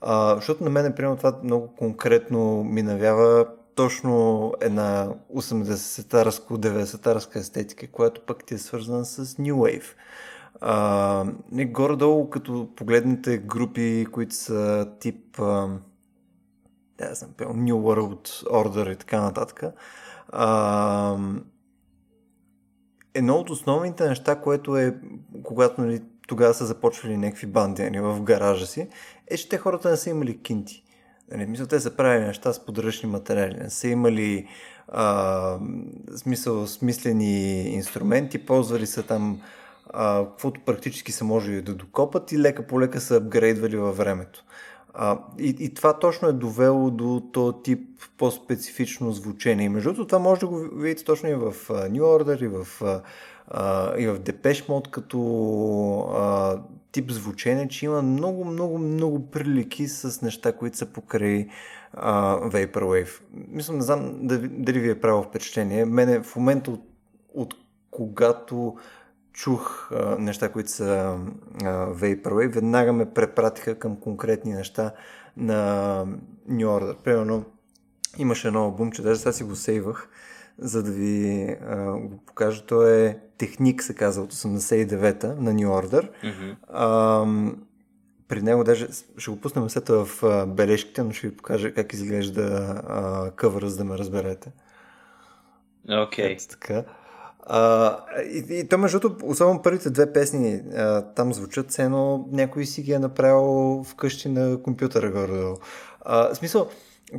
А, защото на мен, примерно, това много конкретно ми навява точно една 80-тарска, 90-тарска естетика, която пък ти е свързана с New Wave. А, горе-долу, като погледнете групи, които са тип а, да знам, New World Order и така нататък. А, едно от основните неща, което е, когато нали, тогава са започвали някакви банди нали, в гаража си, е, че те хората не са имали кинти. Нали, мисля, те са правили неща с подръчни материали, не са имали а, смисъл, смислени инструменти, ползвали са там а, каквото практически са можели да докопат и лека по лека са апгрейдвали във времето. А, и, и това точно е довело до този тип по-специфично звучение. И между другото, това може да го видите точно и в uh, New Order, и в, uh, и в Depeche Mode, като uh, тип звучение, че има много, много, много прилики с неща, които са покрай uh, Vaporwave. Мисля, не знам дали, ви е правило впечатление. Мене в момента от, от когато чух а, неща, които са а, Vaporwave, веднага ме препратиха към конкретни неща на New Order. Примерно имаше едно албум, че даже сега си го сейвах, за да ви а, го покажа. То е Техник, се казва, от 89-та на New Order. Mm-hmm. А, при него даже ще го пуснем след в а, бележките, но ще ви покажа как изглежда а, къвъра, за да ме разберете. Окей. Okay. така. А, и, и то между другото, особено първите две песни а, там звучат, все едно някой си ги е направил вкъщи на компютъра горе. А, смисъл,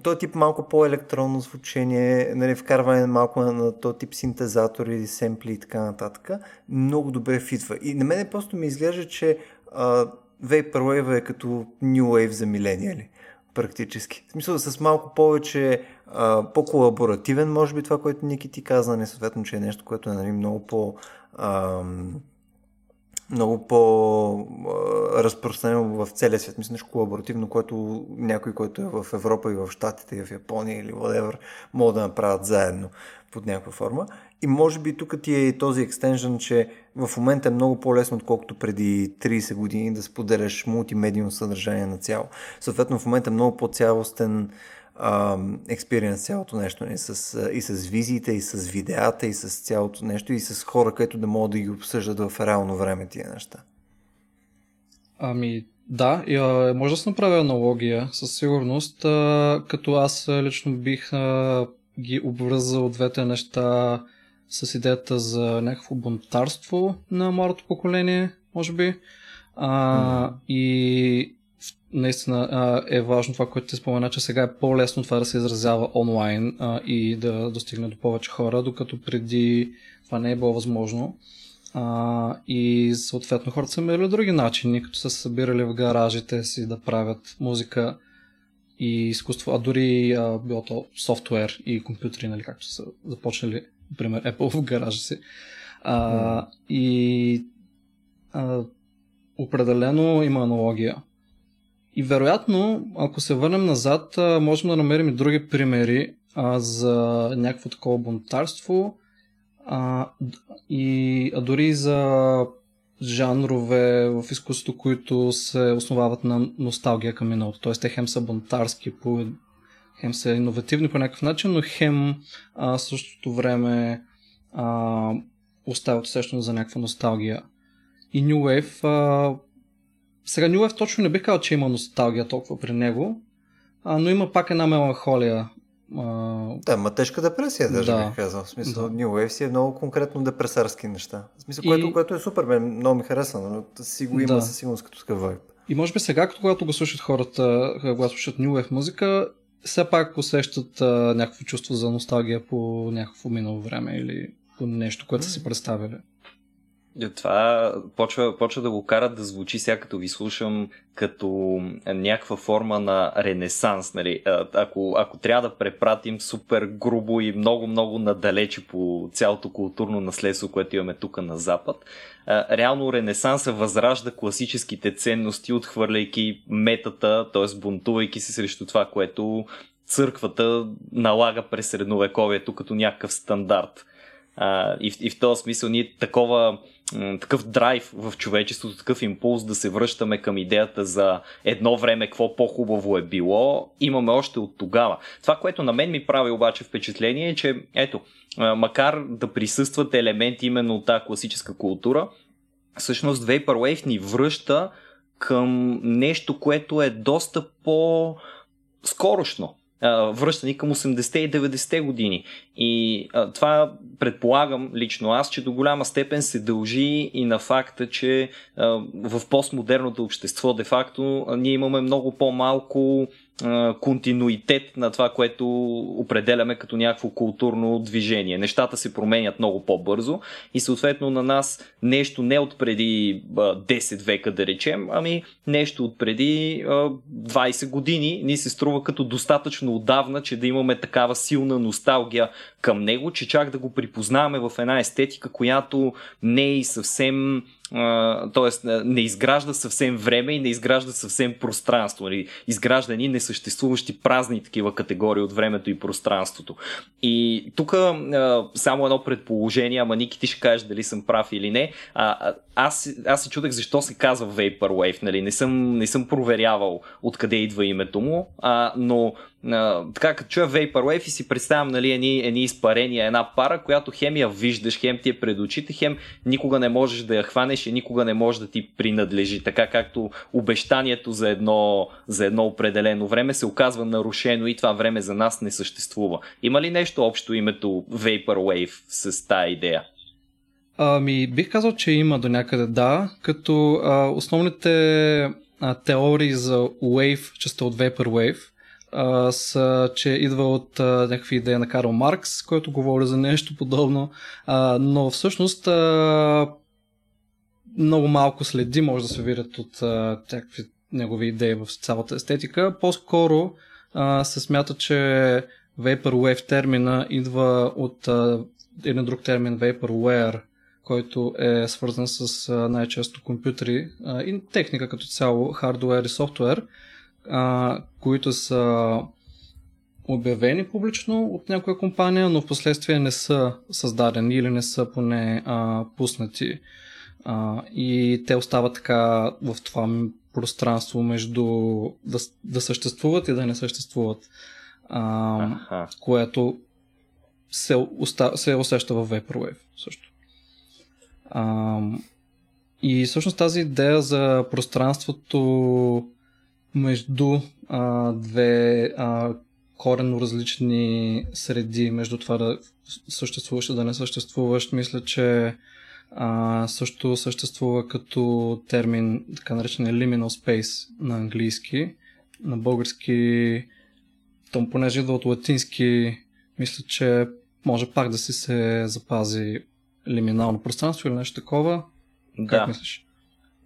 този тип малко по-електронно звучение, нали, вкарване малко на, на този тип синтезатори, семпли и така нататък, много добре фитва. И на мен просто ми изглежда, че а, Vaporwave е като New Wave за милениали практически. В смисъл с малко повече а, по-колаборативен, може би това, което Ники ти каза, не съответно, че е нещо, което е нали, много по... А, много по-разпространено в целия свят. Мисля, нещо колаборативно, което някой, който е в Европа и в Штатите и в Япония или whatever, могат да направят заедно под някаква форма. И може би тук ти е и този екстенжен, че в момента е много по-лесно, отколкото преди 30 години да споделяш мултимедийно съдържание на цяло. Съответно, в момента е много по-цялостен експириенс цялото нещо. И с, и с визиите, и с видеята, и с цялото нещо, и с хора, които да могат да ги обсъждат в реално време тия неща. Ами, да, може да се направи аналогия със сигурност, като аз лично бих ги обвързал двете неща с идеята за някакво бунтарство на младото поколение, може би. А, mm. И наистина е важно това, което ти спомена, че сега е по-лесно това да се изразява онлайн и да достигне до повече хора, докато преди това не е било възможно. А, и съответно хората са имали други начини, като са събирали в гаражите си да правят музика и изкуство, а дори а, било то софтуер и компютри, нали, както са започнали, например, Apple в гаража си. А, mm. И а, определено има аналогия. И вероятно, ако се върнем назад, можем да намерим и други примери а, за някакво такова бунтарство а, и а дори за жанрове в изкуството, които се основават на носталгия към миналото. Тоест, те хем са бунтарски, по, хем са иновативни по някакъв начин, но хем а, същото време а, оставят усещане за някаква носталгия. И New Wave а, сега Wave точно не бих казал, че има носталгия толкова при него, а, но има пак една меланхолия. А... Да, ма тежка депресия, даже да. бих казал. В смисъл, да. New Wave си е много конкретно депресарски неща. В смисъл, и... което, което е супер, мен много ми харесва, но си го има да. със сигурност като такъв вайб. И може би сега, когато го слушат хората, когато слушат New Wave музика, все пак усещат а, някакво чувство за носталгия по някакво минало време или по нещо, което са си представили. Това почва, почва да го карат да звучи сега като ви слушам като някаква форма на ренесанс. Нали? Ако, ако трябва да препратим супер грубо и много-много надалече по цялото културно наследство, което имаме тук на Запад, реално ренесанса възражда класическите ценности, отхвърляйки метата, т.е. бунтувайки се срещу това, което църквата налага през средновековието като някакъв стандарт. и, в, и в този смисъл ние такова такъв драйв в човечеството, такъв импулс да се връщаме към идеята за едно време какво по-хубаво е било, имаме още от тогава. Това, което на мен ми прави обаче впечатление е, че ето, макар да присъстват елементи именно от тази класическа култура, всъщност Vaporwave ни връща към нещо, което е доста по-скорошно връщани към 80-те и 90-те години. И а, това предполагам лично аз, че до голяма степен се дължи и на факта, че а, в постмодерното общество де-факто ние имаме много по-малко континуитет на това, което определяме като някакво културно движение. Нещата се променят много по-бързо и съответно на нас нещо не от преди 10 века да речем, ами нещо от преди 20 години ни се струва като достатъчно отдавна, че да имаме такава силна носталгия към него, че чак да го припознаваме в една естетика, която не е и съвсем т.е. не изгражда съвсем време и не изгражда съвсем пространство. Нали? Изгражда ни несъществуващи празни такива категории от времето и пространството. И тук само едно предположение, ама Ники ти ще кажеш дали съм прав или не. А, аз, аз се чудех защо се казва Vaporwave. Нали? Не, съм, не съм проверявал откъде идва името му, а, но така като чуя Vaporwave и си представям нали, едни, едни изпарения, една пара, която хем я виждаш, хем ти е пред очите, хем никога не можеш да я хванеш и никога не може да ти принадлежи. Така както обещанието за едно, за едно определено време се оказва нарушено и това време за нас не съществува. Има ли нещо общо името Vaporwave с тази идея? Ами, бих казал, че има до някъде да, като а, основните а, теории за Wave, частта от Vaporwave, а, са, че идва от а, някакви идеи на Карл Маркс, който говори за нещо подобно, а, но всъщност а, много малко следи може да се видят от а, някакви негови идеи в цялата естетика. По-скоро а, се смята, че Vaporwave термина идва от а, един друг термин Vaporware, който е свързан с а, най-често компютри а, и техника като цяло, хардуер и софтуер, а, които са обявени публично от някоя компания, но в последствие не са създадени или не са поне а, пуснати. А, и те остават така в това пространство между да, да съществуват и да не съществуват. А, което се, оста, се усеща в Vaporwave също. А, и всъщност тази идея за пространството между а, две а, коренно различни среди, между това да съществуваш и да не съществуваш, мисля, че а, също съществува като термин, така наречен liminal space на английски. На български, там понеже идва от латински, мисля, че може пак да си се запази лиминално пространство или нещо такова. Да. Как мислиш?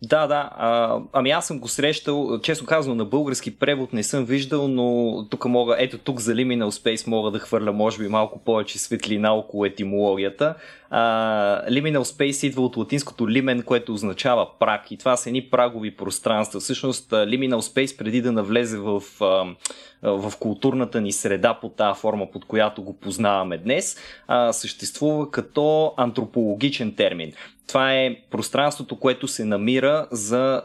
Да, да. А, ами аз съм го срещал, често казано на български превод не съм виждал, но тук мога, ето тук за Liminal Space мога да хвърля може би малко повече светлина около етимологията. Liminal Space идва от латинското limen, което означава прак и това са едни прагови пространства. Всъщност Liminal Space преди да навлезе в, в културната ни среда по тази форма, под която го познаваме днес, съществува като антропологичен термин. Това е пространството, което се намира за,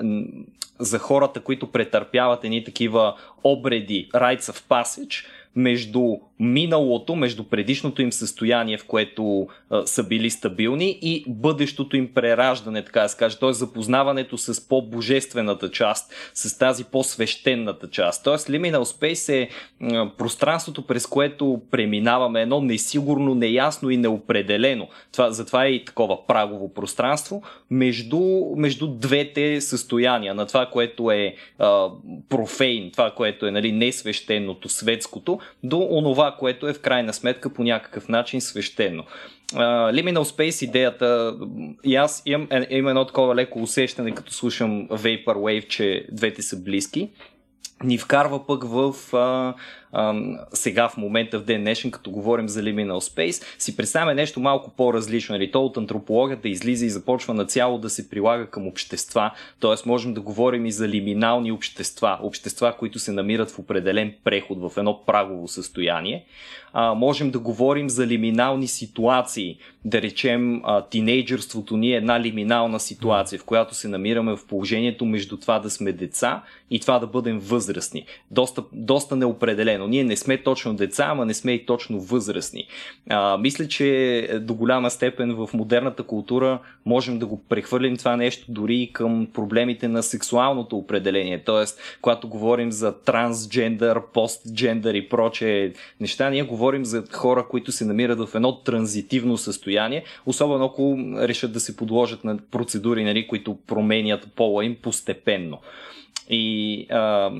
за хората, които претърпяват едни такива обреди, rites of passage, между миналото, между предишното им състояние, в което а, са били стабилни и бъдещото им прераждане, така да се каже, т.е. запознаването с по-божествената част, с тази по-свещената част. Т.е. Liminal Space е а, пространството, през което преминаваме едно несигурно, неясно и неопределено. Това, затова е и такова прагово пространство между, между двете състояния на това, което е а, профейн, това, което е нали, несвещеното, светското, до онова, което е в крайна сметка по някакъв начин свещено. Uh, Liminal Space идеята, и аз имам, е, имам едно такова леко усещане, като слушам Vaporwave, че двете са близки, ни вкарва пък в а, сега в момента в ден днешен, като говорим за Liminal Space, си представяме нещо малко по-различно. Нали? То от антропологията излиза и започва на цяло да се прилага към общества, т.е. можем да говорим и за лиминални общества, общества, които се намират в определен преход, в едно прагово състояние. А, можем да говорим за лиминални ситуации, да речем а, тинейджърството ни е една лиминална ситуация, в която се намираме в положението между това да сме деца и това да бъдем възрастни. Доста, доста неопределено разпределено. Ние не сме точно деца, ама не сме и точно възрастни. А, мисля, че до голяма степен в модерната култура можем да го прехвърлим това нещо дори и към проблемите на сексуалното определение. Тоест, когато говорим за трансджендър, постджендър и проче неща, ние говорим за хора, които се намират в едно транзитивно състояние, особено ако решат да се подложат на процедури, нали, които променят пола им постепенно. И а,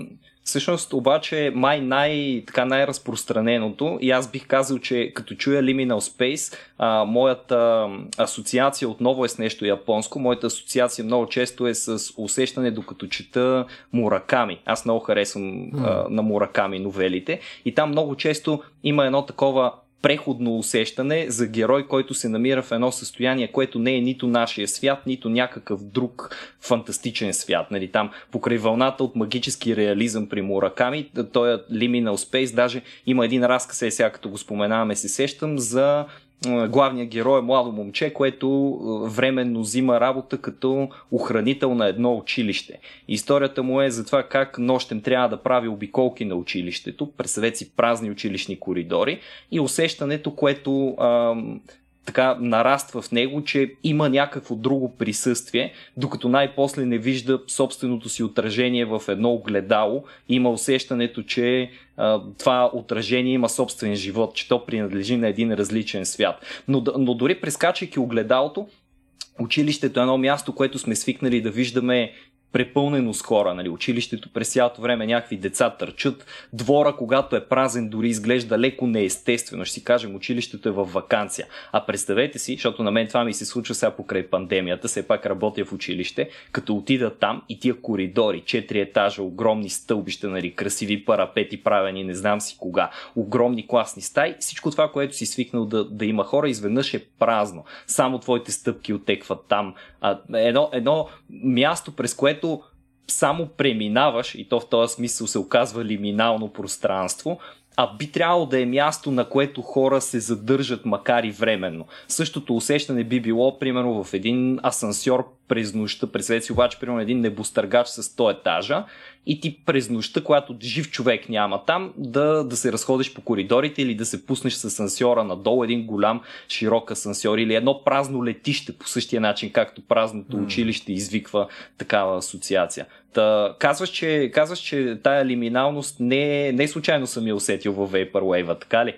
Всъщност обаче май най, така най-разпространеното и аз бих казал, че като чуя Liminal Space, а, моята асоциация отново е с нещо японско. Моята асоциация много често е с усещане докато чета Мураками. Аз много харесвам mm. а, на Мураками новелите и там много често има едно такова преходно усещане за герой, който се намира в едно състояние, което не е нито нашия свят, нито някакъв друг фантастичен свят. Нали, там покрай вълната от магически реализъм при Мураками, той е Liminal Space, даже има един разказ, е сега като го споменаваме, се сещам за главният герой е младо момче, което временно взима работа като охранител на едно училище. Историята му е за това как нощем трябва да прави обиколки на училището, представете си празни училищни коридори и усещането, което ам, така нараства в него, че има някакво друго присъствие, докато най-после не вижда собственото си отражение в едно огледало. Има усещането, че това отражение има собствен живот, че то принадлежи на един различен свят. Но, но дори прескачайки огледалото, Училището е едно място, което сме свикнали да виждаме препълнено с хора. Нали? Училището през цялото време някакви деца търчат. Двора, когато е празен, дори изглежда леко неестествено. Ще си кажем, училището е в вакансия. А представете си, защото на мен това ми се случва сега покрай пандемията, все пак работя в училище, като отида там и тия коридори, четири етажа, огромни стълбища, нали, красиви парапети правени, не знам си кога, огромни класни стаи, всичко това, което си свикнал да, да има хора, изведнъж е празно. Само твоите стъпки отекват там. А, едно, едно място, през което само преминаваш, и то в този смисъл се оказва лиминално пространство, а би трябвало да е място, на което хора се задържат, макар и временно. Същото усещане би било, примерно, в един асансьор през нощта, представете си обаче, примерно, един небостъргач с 100 етажа и ти през нощта, когато жив човек няма там, да, да се разходиш по коридорите или да се пуснеш с асансьора надолу, един голям широк асансьор или едно празно летище по същия начин, както празното училище извиква такава асоциация. Та, казваш, че, казваш, че тая лиминалност не, не случайно съм я усетил във Vaporwave, така ли?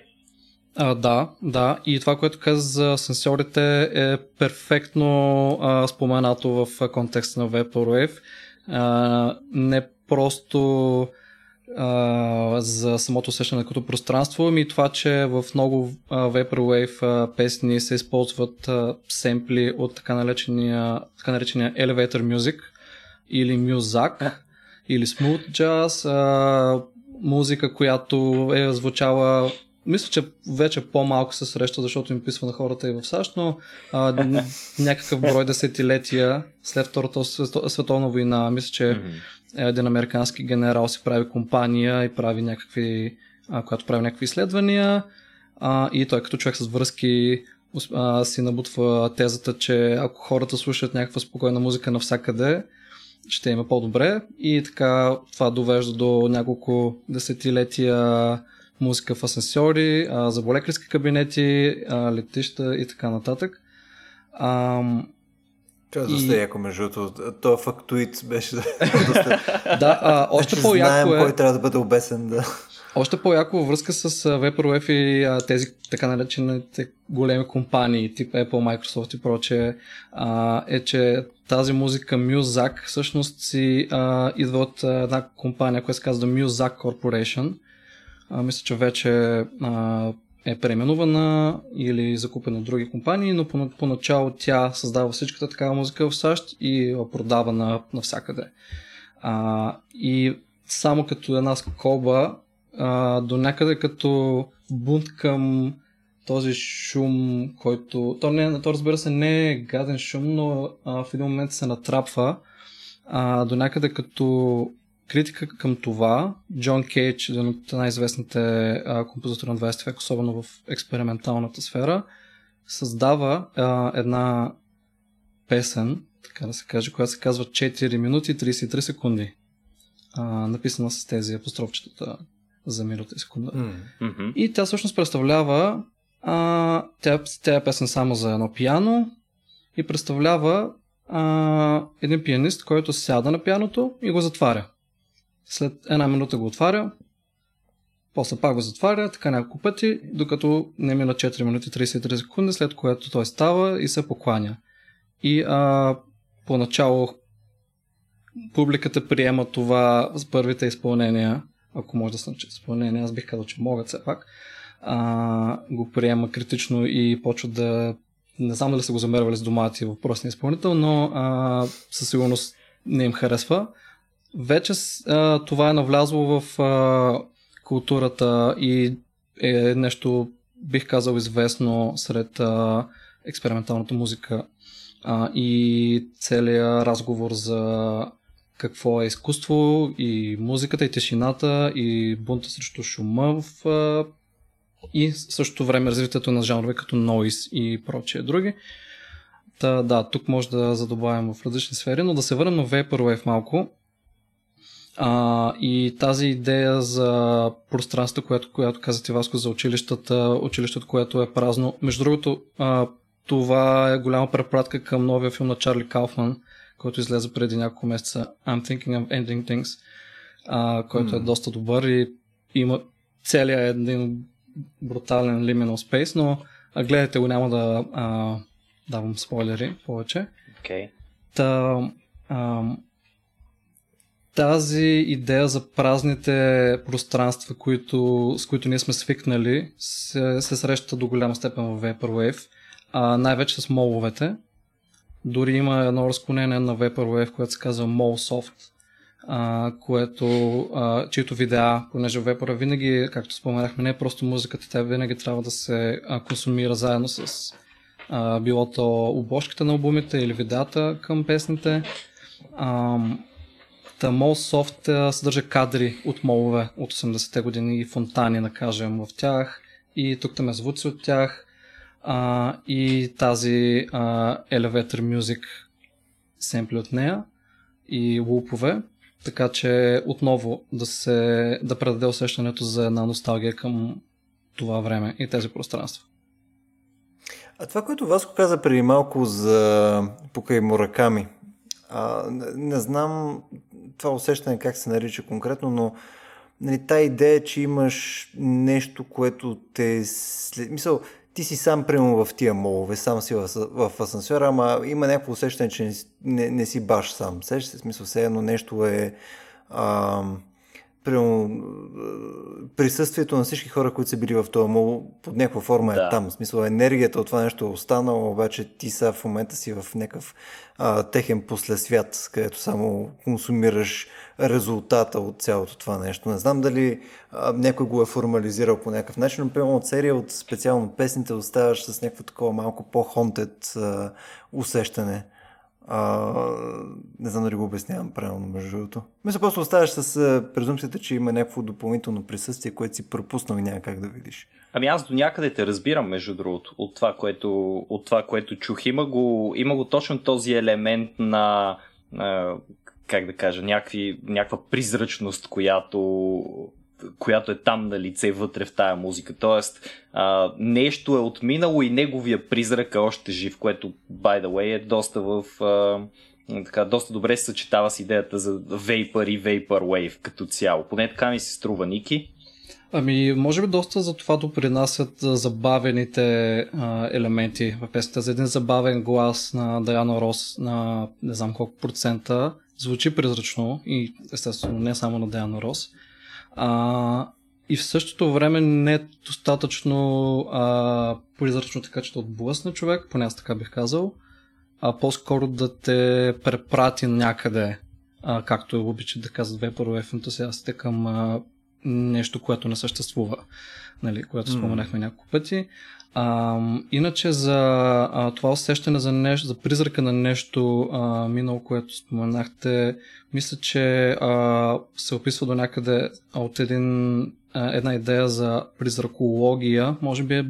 А, да, да. И това, което каза за сенсорите е перфектно а, споменато в контекста на Vaporwave. А, не просто а, за самото усещане като пространство, ами това, че в много а, Vaporwave а, песни се използват а, семпли от така наречения, така наречения Elevator Music или Muzak или Smooth Jazz, а, музика, която е звучала мисля, че вече по-малко се среща, защото им писва на хората и в САЩ, но а, някакъв брой десетилетия след Втората световна война, мисля, че mm-hmm. Един американски генерал си прави компания и прави някакви, а, която прави някакви изследвания а, и той като човек с връзки а, си набутва тезата, че ако хората слушат някаква спокойна музика навсякъде, ще има по-добре и така това довежда до няколко десетилетия музика в асансьори, а, за болекарски кабинети, летища и така нататък. А, това е доста и... яко, между другото. Това фактуит беше да, а, още значи по-яко знаем е... кой трябва да бъде обесен, да. Още по-яко във връзка с Vaporwave и а, тези така наречените големи компании, тип Apple, Microsoft и прочее, а, е, че тази музика Muzak всъщност си а, идва от една компания, която се казва Muzak Corporation, а, мисля, че вече а, е преименувана или закупена от други компании, но по, поначало тя създава всичката такава музика в САЩ и продава на, навсякъде. А, и само като една скоба, а, до някъде като бунт към този шум, който... То, не, то разбира се не е гаден шум, но а, в един момент се натрапва а, до някъде като критика към това, Джон Кейдж, един от най-известните композитори на 20 век, особено в експерименталната сфера, създава а, една песен, така да се каже, която се казва 4 минути и 33 секунди. А, написана с тези апострофчетата за минута и секунда. Mm-hmm. И тя всъщност представлява а, тя, тя е песен само за едно пиано и представлява а, един пианист, който сяда на пианото и го затваря. След една минута го отваря, после пак го затваря, така няколко пъти, докато не мина 4 минути 33 секунди, след което той става и се покланя. И а, поначало публиката приема това с първите изпълнения, ако може да съм че изпълнения, аз бих казал, че могат все пак, а, го приема критично и почва да не знам дали са го замервали с домати въпросния изпълнител, но а, със сигурност не им харесва. Вече а, това е навлязло в а, културата и е нещо, бих казал, известно сред а, експерименталната музика а, и целият разговор за какво е изкуство и музиката и тишината и бунта срещу шума в а, и същото време развитието на жанрове като noise и прочие други. Та, да, тук може да задобавим в различни сфери, но да се върнем на Vaporwave малко. А, и тази идея за пространство, което, която казате Васко за училищата, училището, което е празно. Между другото, а, това е голяма препратка към новия филм на Чарли Кауфман, който излезе преди няколко месеца I'm Thinking of Ending Things, а, който mm. е доста добър и има целият един брутален liminal space, но а, гледайте го, няма да а, давам спойлери повече. Okay. Та, а, тази идея за празните пространства, които, с които ние сме свикнали, се, се среща до голяма степен в Vaporwave, а, най-вече с моловете. Дори има едно разклонение на Vaporwave, което се казва MolSoft, а, което, а, чието видеа, понеже Вепора винаги, както споменахме, не е просто музиката, тя винаги трябва да се а, консумира заедно с а, било то обложките на албумите или видеата към песните. А, Та Soft съдържа кадри от молове от 80-те години и фонтани, да кажем, в тях. И тук там е звуци от тях. А, и тази а, Elevator Music семпли от нея и лупове. Така че отново да се да предаде усещането за една носталгия към това време и тези пространства. А това, което Васко каза преди малко за покай Мураками, а, не, не знам това усещане как се нарича конкретно, но нали, та идея, че имаш нещо, което те... След... Мисъл, ти си сам прямо в тия молове, сам си в, в асансьора, ама има някакво усещане, че не, не, не си баш сам. Сещаш се, смисъл, все едно нещо е... А, прямо, присъствието на всички хора, които са били в този мол, под някаква форма е да. е там. В смисъл, енергията от това нещо е останала, обаче ти са в момента си в някакъв а, техен послесвят, където само консумираш резултата от цялото това нещо. Не знам дали а, някой го е формализирал по някакъв начин, но примерно от серия от специално песните оставаш с някакво такова малко по-хонтед а, усещане. А, не знам дали го обяснявам правилно, между другото. Мисля, просто оставаш с презумцията, че има някакво допълнително присъствие, което си пропуснал и няма как да видиш. Ами аз до някъде те разбирам, между другото, от това, което, от това, което чух. Има го, има го точно този елемент на, на как да кажа, някакви, някаква призрачност, която която е там на лице вътре в тая музика. Тоест, а, нещо е отминало и неговия призрак е още жив, което, by the way, е доста в... А, така, доста добре се съчетава с идеята за Vapor и Vaporwave като цяло. Поне така ми се струва, Ники. Ами, може би доста за това допринасят забавените а, елементи в песента. За един забавен глас на Даяна Рос на не знам колко процента звучи призрачно и естествено не само на Даяна Рос. А, и в същото време не е достатъчно а, призрачно така, че да отблъсне човек, поне аз така бих казал, а по-скоро да те препрати някъде, а, както обичат да казват вепарове ентусиастите към а, нещо, което не съществува, нали, което споменахме mm. няколко пъти. А, иначе за а, това усещане за, нещо, за призрака на нещо а, минало, което споменахте, мисля, че а, се описва до някъде от един, а, една идея за призракология. Може би е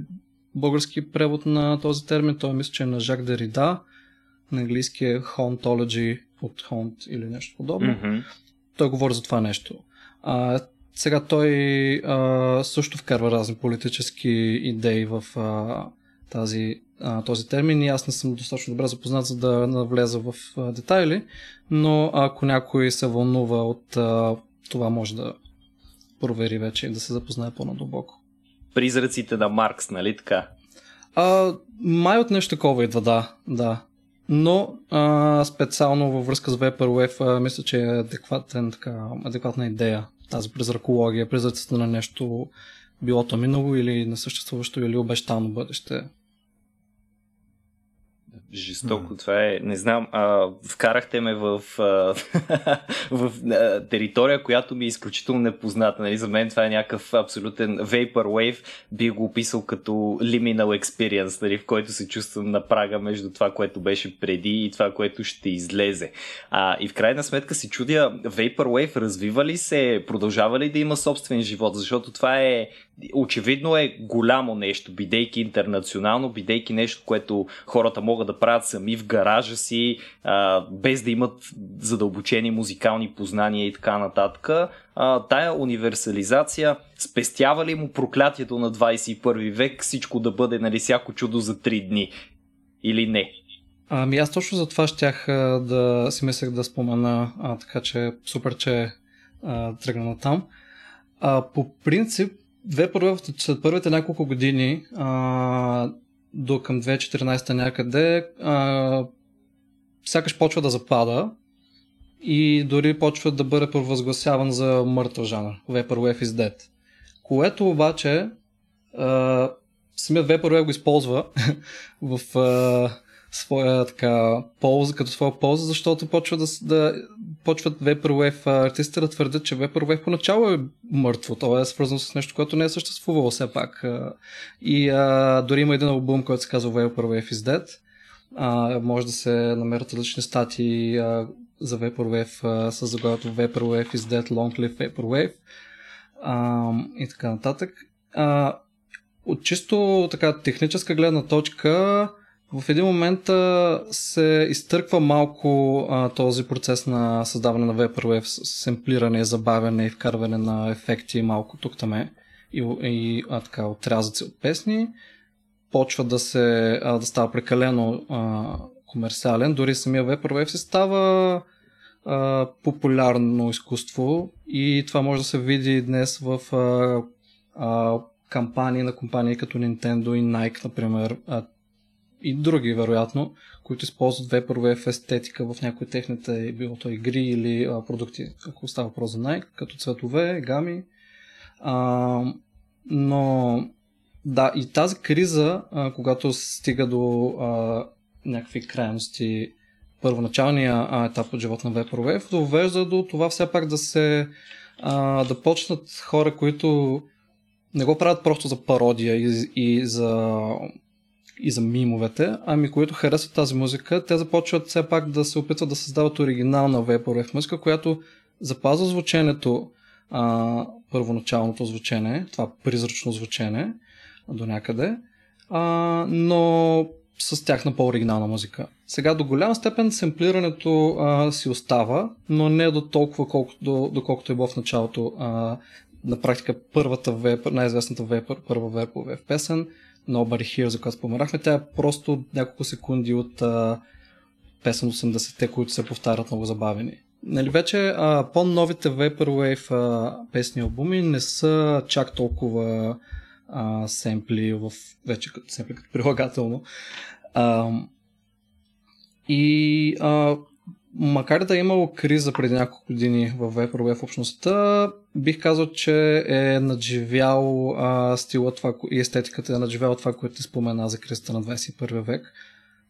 български превод на този термин. Той мисля, че е на Жак Дерида. На английски е hauntology от haunt или нещо подобно. Mm-hmm. Той говори за това нещо. А, сега той а, също вкарва разни политически идеи в а, тази, а, този термин и аз не съм достатъчно добре запознат, за да навлеза в а, детайли, но ако някой се вълнува от а, това, може да провери вече и да се запознае по-надълбоко. Призраците на Маркс, нали така? А, май от нещо такова идва, да. да. Но а, специално във връзка с Vaporwave, а, мисля, че е адекватен, така, адекватна идея тази призракология, призраците на нещо било то минало или несъществуващо или обещано бъдеще. Жестоко, mm. това е. Не знам, а, вкарахте ме в, а, в а, територия, която ми е изключително непозната. Нали? За мен това е някакъв абсолютен Vaporwave. Би го описал като liminal experience, нали? в който се чувствам на прага между това, което беше преди и това, което ще излезе. А, и в крайна сметка си чудя, Vaporwave развива ли се, продължава ли да има собствен живот, защото това е очевидно е голямо нещо, бидейки интернационално, бидейки нещо, което хората могат да правят сами в гаража си, а, без да имат задълбочени музикални познания и така нататък. А, тая универсализация спестява ли му проклятието на 21 век всичко да бъде, нали, всяко чудо за 3 дни? Или не? Ами аз точно за това щях да си мислех да спомена, а, така че супер, че а, тръгна на там. А, по принцип, две първи, след първите няколко години, а, до към 2014 някъде, а, сякаш почва да запада и дори почва да бъде провъзгласяван за мъртъв жанр. Vaporwave is dead. Което обаче а, самият Vaporwave го използва в а, своя така полза, като своя полза, защото почва да, да почват Vaporwave артистите да твърдят, че Vaporwave поначало е мъртво. То е свързано с нещо, което не е съществувало все пак. И а, дори има един албум, който се казва Vaporwave is Dead. А, може да се намерят различни статии а, за Vaporwave а, с заглавието Vaporwave is Dead, Long Live Vaporwave а, и така нататък. А, от чисто така техническа гледна точка в един момент а, се изтърква малко а, този процес на създаване на Vaporwave, семплиране, забавяне и вкарване на ефекти малко тук там и, и а, така, отрязъци от песни. Почва да се а, да става прекалено а, комерциален. Дори самия Vaporwave се става а, популярно изкуство и това може да се види днес в а, а, кампании на компании като Nintendo и Nike, например. А, и други, вероятно, които използват Vaporwave естетика в някои техните, било то игри или а, продукти, ако става въпрос за Nike, като цветове, гами. А, но да, и тази криза, а, когато стига до а, някакви крайности, първоначалния а, етап от живота на Vaporwave, довежда до това все пак да се а, да почнат хора, които не го правят просто за пародия и, и за и за мимовете, ами които харесват тази музика, те започват все пак да се опитват да създават оригинална Vaporwave музика, която запазва звученето, а, първоначалното звучене, това призрачно звучене до някъде, а, но с тяхна по-оригинална музика. Сега до голяма степен семплирането а, си остава, но не до толкова, колкото, доколкото е било в началото. А, на практика първата вепър, най-известната вепър, първа вепър песен Nobody Here, за която споменахме, тя е просто няколко секунди от а, песен 80-те, които се повтарят много забавени. Нали, вече а, по-новите Vaporwave а, песни албуми не са чак толкова а, семпли в вече семпли като прилагателно. А, и а, макар да е имало криза преди няколко години в Vaporwave общността, бих казал, че е надживял а, стила това и естетиката е надживял това, което ти спомена за кризата на 21 век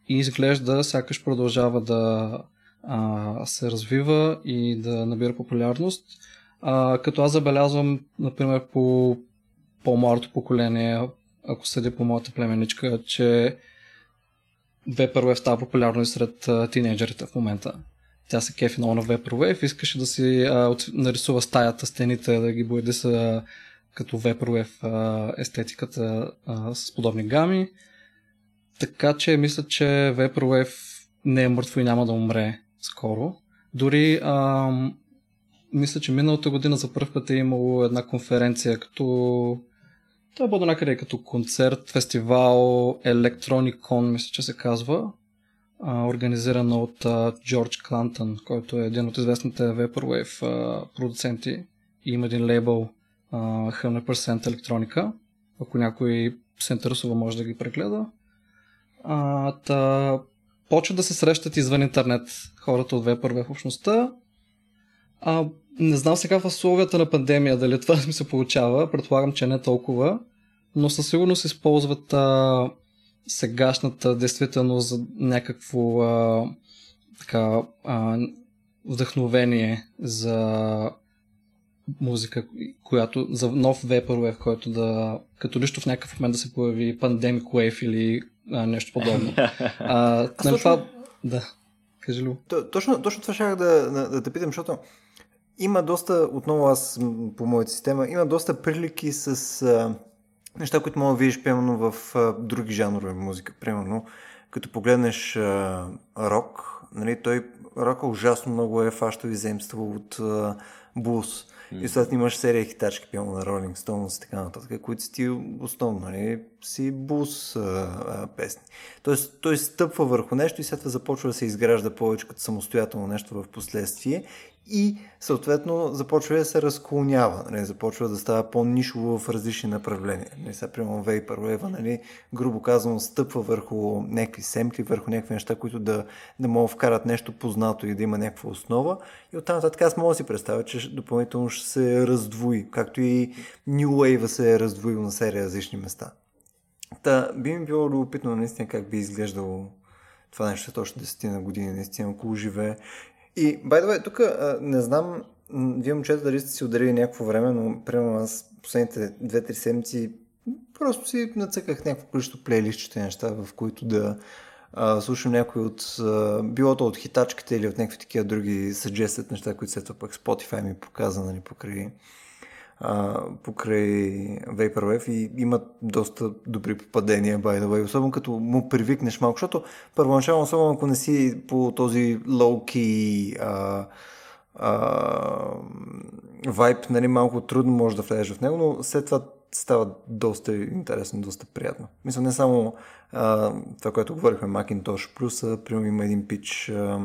и изглежда сякаш продължава да а, се развива и да набира популярност. А, като аз забелязвам, например, по по-малото поколение, ако съдя по моята племеничка, че Vaporwave става популярно и сред тинейджерите в момента. Тя се кефи на Vaporwave, искаше да си а, от, нарисува стаята, стените, да ги бояди са като Vaporwave а, естетиката а, с подобни гами. Така че мисля, че Vaporwave не е мъртво и няма да умре скоро. Дори а, мисля, че миналата година за първ път е имало една конференция, като това е някъде като концерт, фестивал, Electronicon, мисля, че се казва, а, организирана от Джордж Клантън, който е един от известните Vaporwave а, продуценти и има един лейбъл а, 100% електроника. Ако някой се интересува, може да ги прегледа. А, та, почват да се срещат извън интернет хората от Vaporwave в общността. А, не знам сега в условията на пандемия дали това ми се получава. Предполагам, че не толкова. Но със сигурност използват а, сегашната действителност за някакво а, така, а, вдъхновение за музика, която за нов Vaporwave, който да като нищо в някакъв момент да се появи Pandemic Wave или а, нещо подобно. А, нали, това... Да, кажи ли? Точно, точно това ще да, да, да те питам, защото има доста, отново аз по моята система, има доста прилики с а, неща, които мога да видиш, примерно, в а, други жанрове музика. Примерно, като погледнеш а, рок, нали, той рока ужасно много е фащал и земство от а, блуз. Mm. И след имаш серия хитачки, пиано на Rolling Stones и така нататък, които си ти основно, нали, си бус а, а, песни. Тоест, той стъпва върху нещо и след това започва да се изгражда повече като самостоятелно нещо в последствие и съответно започва да се разклонява, нали, започва да става по-нишово в различни направления. Нали, сега, примерно, Vaporwave, нали, грубо казано, стъпва върху някакви семки, върху някакви неща, които да, да могат вкарат нещо познато и да има някаква основа. И оттам нататък аз мога да си представя, че допълнително ще се раздвои, както и New Wave се е раздвоил на серия различни места. Та, би ми било любопитно наистина как би изглеждало това нещо точно 10 на години, наистина около живее. И, by the way, тук не знам, вие момчета дали сте си ударили някакво време, но примерно аз последните 2-3 седмици просто си нацъках някакво количество плейлистчета неща, в които да а, слушам някои от, а, било то от хитачките или от някакви такива други suggested неща, които след това пък Spotify ми показа, нали, покрай покрай Vaporwave и имат доста добри попадения, by the way, особено като му привикнеш малко, защото първоначално, особено ако не си по този low-key а, вайб, нали, малко трудно може да влезеш в него, но след това става доста интересно, доста приятно. Мисля, не само а, това, което говорихме, Macintosh Plus, а, примерно има един пич, а,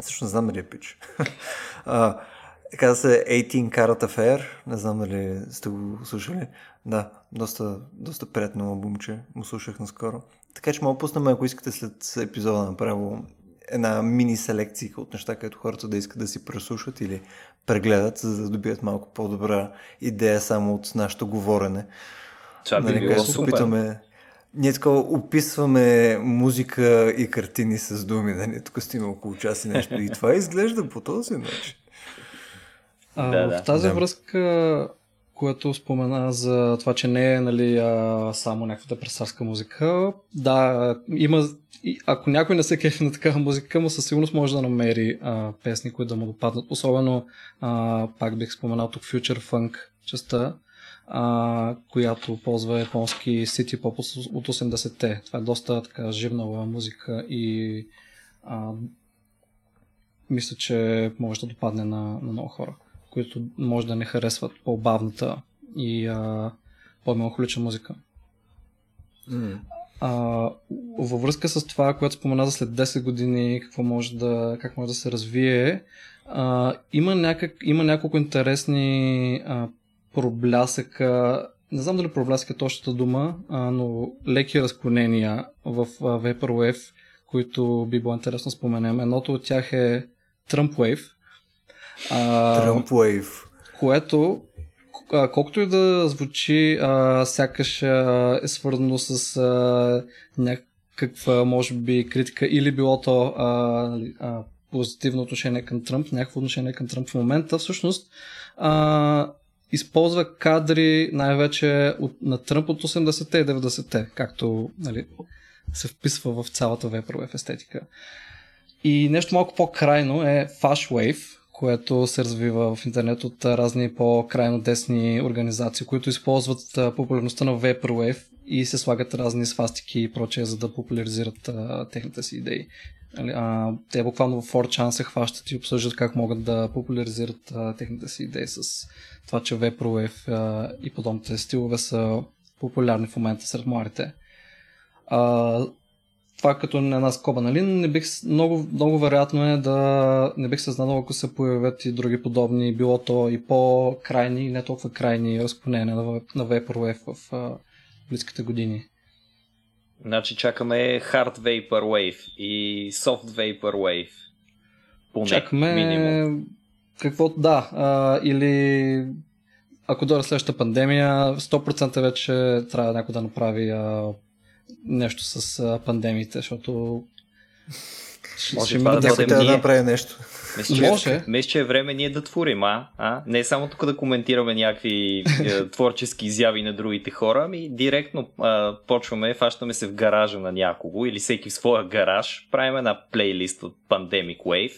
също не знам дали е пич. а, Каза се 18 Carat Affair. Не знам дали сте го слушали. Да, доста, доста приятно албумче. Му слушах наскоро. Така че мога пуснем, ако искате след епизода направо една мини селекция от неща, които хората да искат да си преслушат или прегледат, за да добият малко по-добра идея само от нашето говорене. Това би нали, било супер. Опитваме, ние така описваме музика и картини с думи, нали? Тук стига около час и нещо. И това изглежда по този начин. А, да, да. В тази да. връзка, което спомена за това, че не е нали, а, само някаква депресарска музика, да, има ако някой не се кефи на такава музика, му със сигурност може да намери а, песни, които да му допаднат. Особено, а, пак бих споменал тук Future Funk частта, а, която ползва японски City Pop от 80-те. Това е доста така живнала музика и а, мисля, че може да допадне на, на много хора които може да не харесват по-бавната и а, по-меланхолична музика. Mm. А, във връзка с това, което спомена за след 10 години, какво може да, как може да се развие, а, има, някак, има няколко интересни а, проблясъка, не знам дали проблясъка е точната дума, а, но леки разклонения в а, Vaporwave, които би било интересно споменем. Едното от тях е Trump Wave, Trump Wave. Което, колкото и да звучи, а, сякаш а, е свързано с а, някаква, може би, критика или било то а, нали, а, позитивно отношение към Тръмп, някакво отношение към Тръмп в момента, всъщност а, използва кадри най-вече от, на Тръмп от 80-те и 90-те, както нали, се вписва в цялата Vaporwave естетика. И нещо малко по-крайно е Fash Wave, което се развива в интернет от разни по-крайно десни организации, които използват популярността на Vaporwave и се слагат разни свастики и прочее, за да популяризират а, техните си идеи. Нали, а, те буквално в 4chan се хващат и обсъждат как могат да популяризират а, техните си идеи с това, че Vaporwave а, и подобните стилове са популярни в момента сред младите. Това като на една скоба, нали? Не бих, много, много вероятно е да не бих се знал, ако се появят и други подобни, било то и по-крайни, не толкова крайни разклонения на, на Vaporwave в а, близките години. Значи чакаме Hard Vaporwave и Soft Vaporwave. Поне, Чакаме минимум. какво, да, а, или ако дойде следващата пандемия, 100% вече трябва някой да направи а, нещо с а, пандемиите, защото може това да бъдем ние. да направи нещо. Мисля, че, Може. Мисля, че е време ние да творим, а? а? Не само тук да коментираме някакви е, творчески изяви на другите хора, ами директно а, почваме, фащаме се в гаража на някого или всеки в своя гараж, правим една плейлист от Pandemic Wave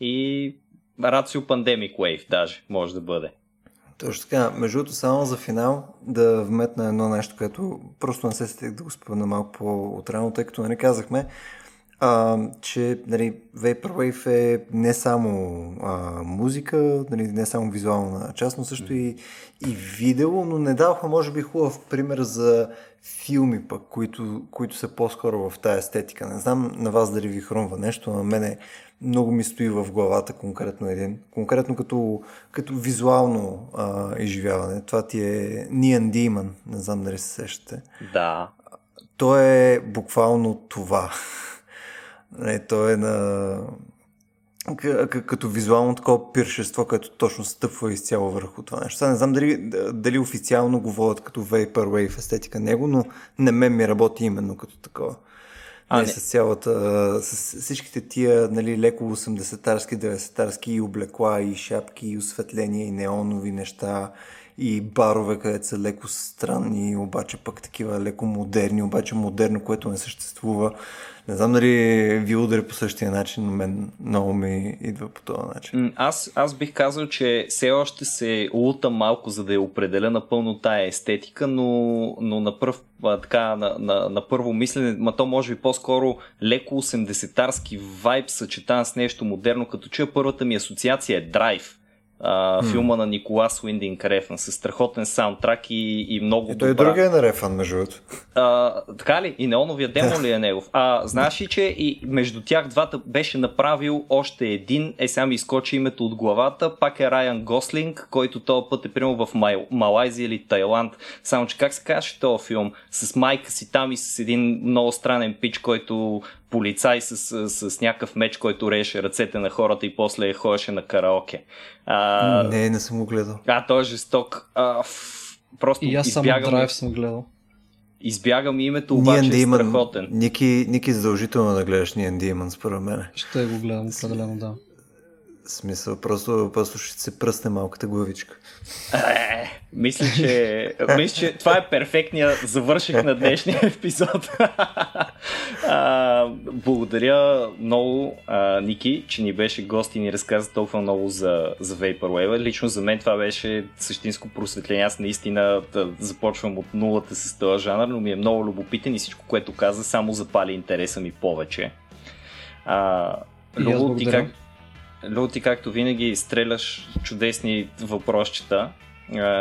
и Рацио Pandemic Wave даже може да бъде. Точно така. Между другото, само за финал да вметна едно нещо, което просто не се стих да го спомена малко по-отрано, тъй като нали, казахме, а, че нали, Vaporwave е не само а, музика, нали, не само визуална част, но също и, и видео, но не даваха, може би, хубав пример за филми пък, които, които са по-скоро в тази естетика. Не знам на вас дали ви хрумва нещо, на мене много ми стои в главата конкретно един. Конкретно като, като визуално а, изживяване. Това ти е Neon Demon, не знам дали се сещате. Да. То е буквално това. Не, то е на като визуално такова пиршество, което точно стъпва изцяло върху това нещо. Сега не знам дали, дали официално го водят като Vaporwave естетика него, но на мен ми работи именно като такова. А, не, не. с цялата, с всичките тия нали, леко 80-тарски, 90-тарски и облекла, и шапки, и осветления, и неонови неща, и барове, където са леко странни, обаче пък такива леко модерни, обаче модерно, което не съществува. Не знам дали ви удари по същия начин, но мен много ми идва по този начин. Аз, аз бих казал, че все още се лута малко, за да я определя напълно тая естетика, но, но на, пръв, така, на, на, на първо мислене, ма то може би по-скоро леко 80-тарски вайб, съчетан с нещо модерно, като чуя първата ми асоциация е драйв а, hmm. филма на Николас Уиндинг Рефан с страхотен саундтрак и, и много и той добра. другия е на Рефан, между другото. Така ли? И неоновия демо ли е негов? А, знаеш ли, че и между тях двата беше направил още един, е сега ми изкочи името от главата, пак е Райан Гослинг, който този път е примерно в Май, Малайзия или Тайланд. Само, че как се казваше този филм? С майка си там и с един много странен пич, който полицай с, с, с някакъв меч, който рееше ръцете на хората и после ходеше на караоке. А, не, не съм го гледал. А, той е жесток. А, ф, просто и аз избягам... само драйв съм гледал. Избягам името, обаче е страхотен. Ники, Ники задължително да гледаш Ниен Демон, според мен. Ще го гледам, определено, да. Смисъл, просто, ще се пръсне малката главичка. Е, мисля, че, мисля, че това е перфектният завършек на днешния епизод. а, благодаря много, а, Ники, че ни беше гост и ни разказа толкова много за, за Vaporwave. Лично за мен това беше същинско просветление. Аз наистина да започвам от нулата с този жанр, но ми е много любопитен и всичко, което каза, само запали интереса ми повече. А, Любо, ти как, Люти, както винаги, стреляш чудесни въпросчета.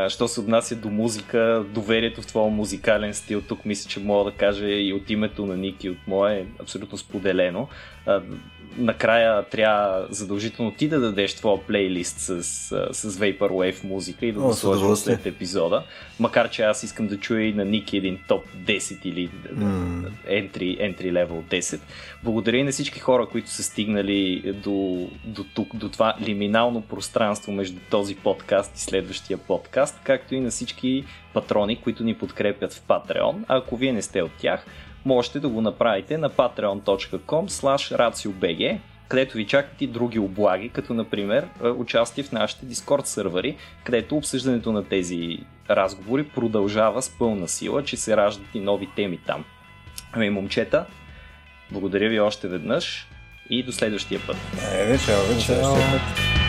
Що се отнася до музика, доверието в твоя музикален стил, тук мисля, че мога да кажа и от името на Ники, от мое, е абсолютно споделено накрая трябва задължително ти да дадеш твоя плейлист с, с Vaporwave музика и да го сложиш след епизода. Макар, че аз искам да чуя и на Ники един топ 10 или mm. entry, entry level 10. Благодаря и на всички хора, които са стигнали до, до тук, до това лиминално пространство между този подкаст и следващия подкаст, както и на всички патрони, които ни подкрепят в Patreon. А ако вие не сте от тях, можете да го направите на patreon.com raciobg, където ви чакат и други облаги, като например е, участие в нашите Discord сървъри, където обсъждането на тези разговори продължава с пълна сила, че се раждат и нови теми там. Ами, момчета, благодаря ви още веднъж и до следващия път. Е, чао, чао.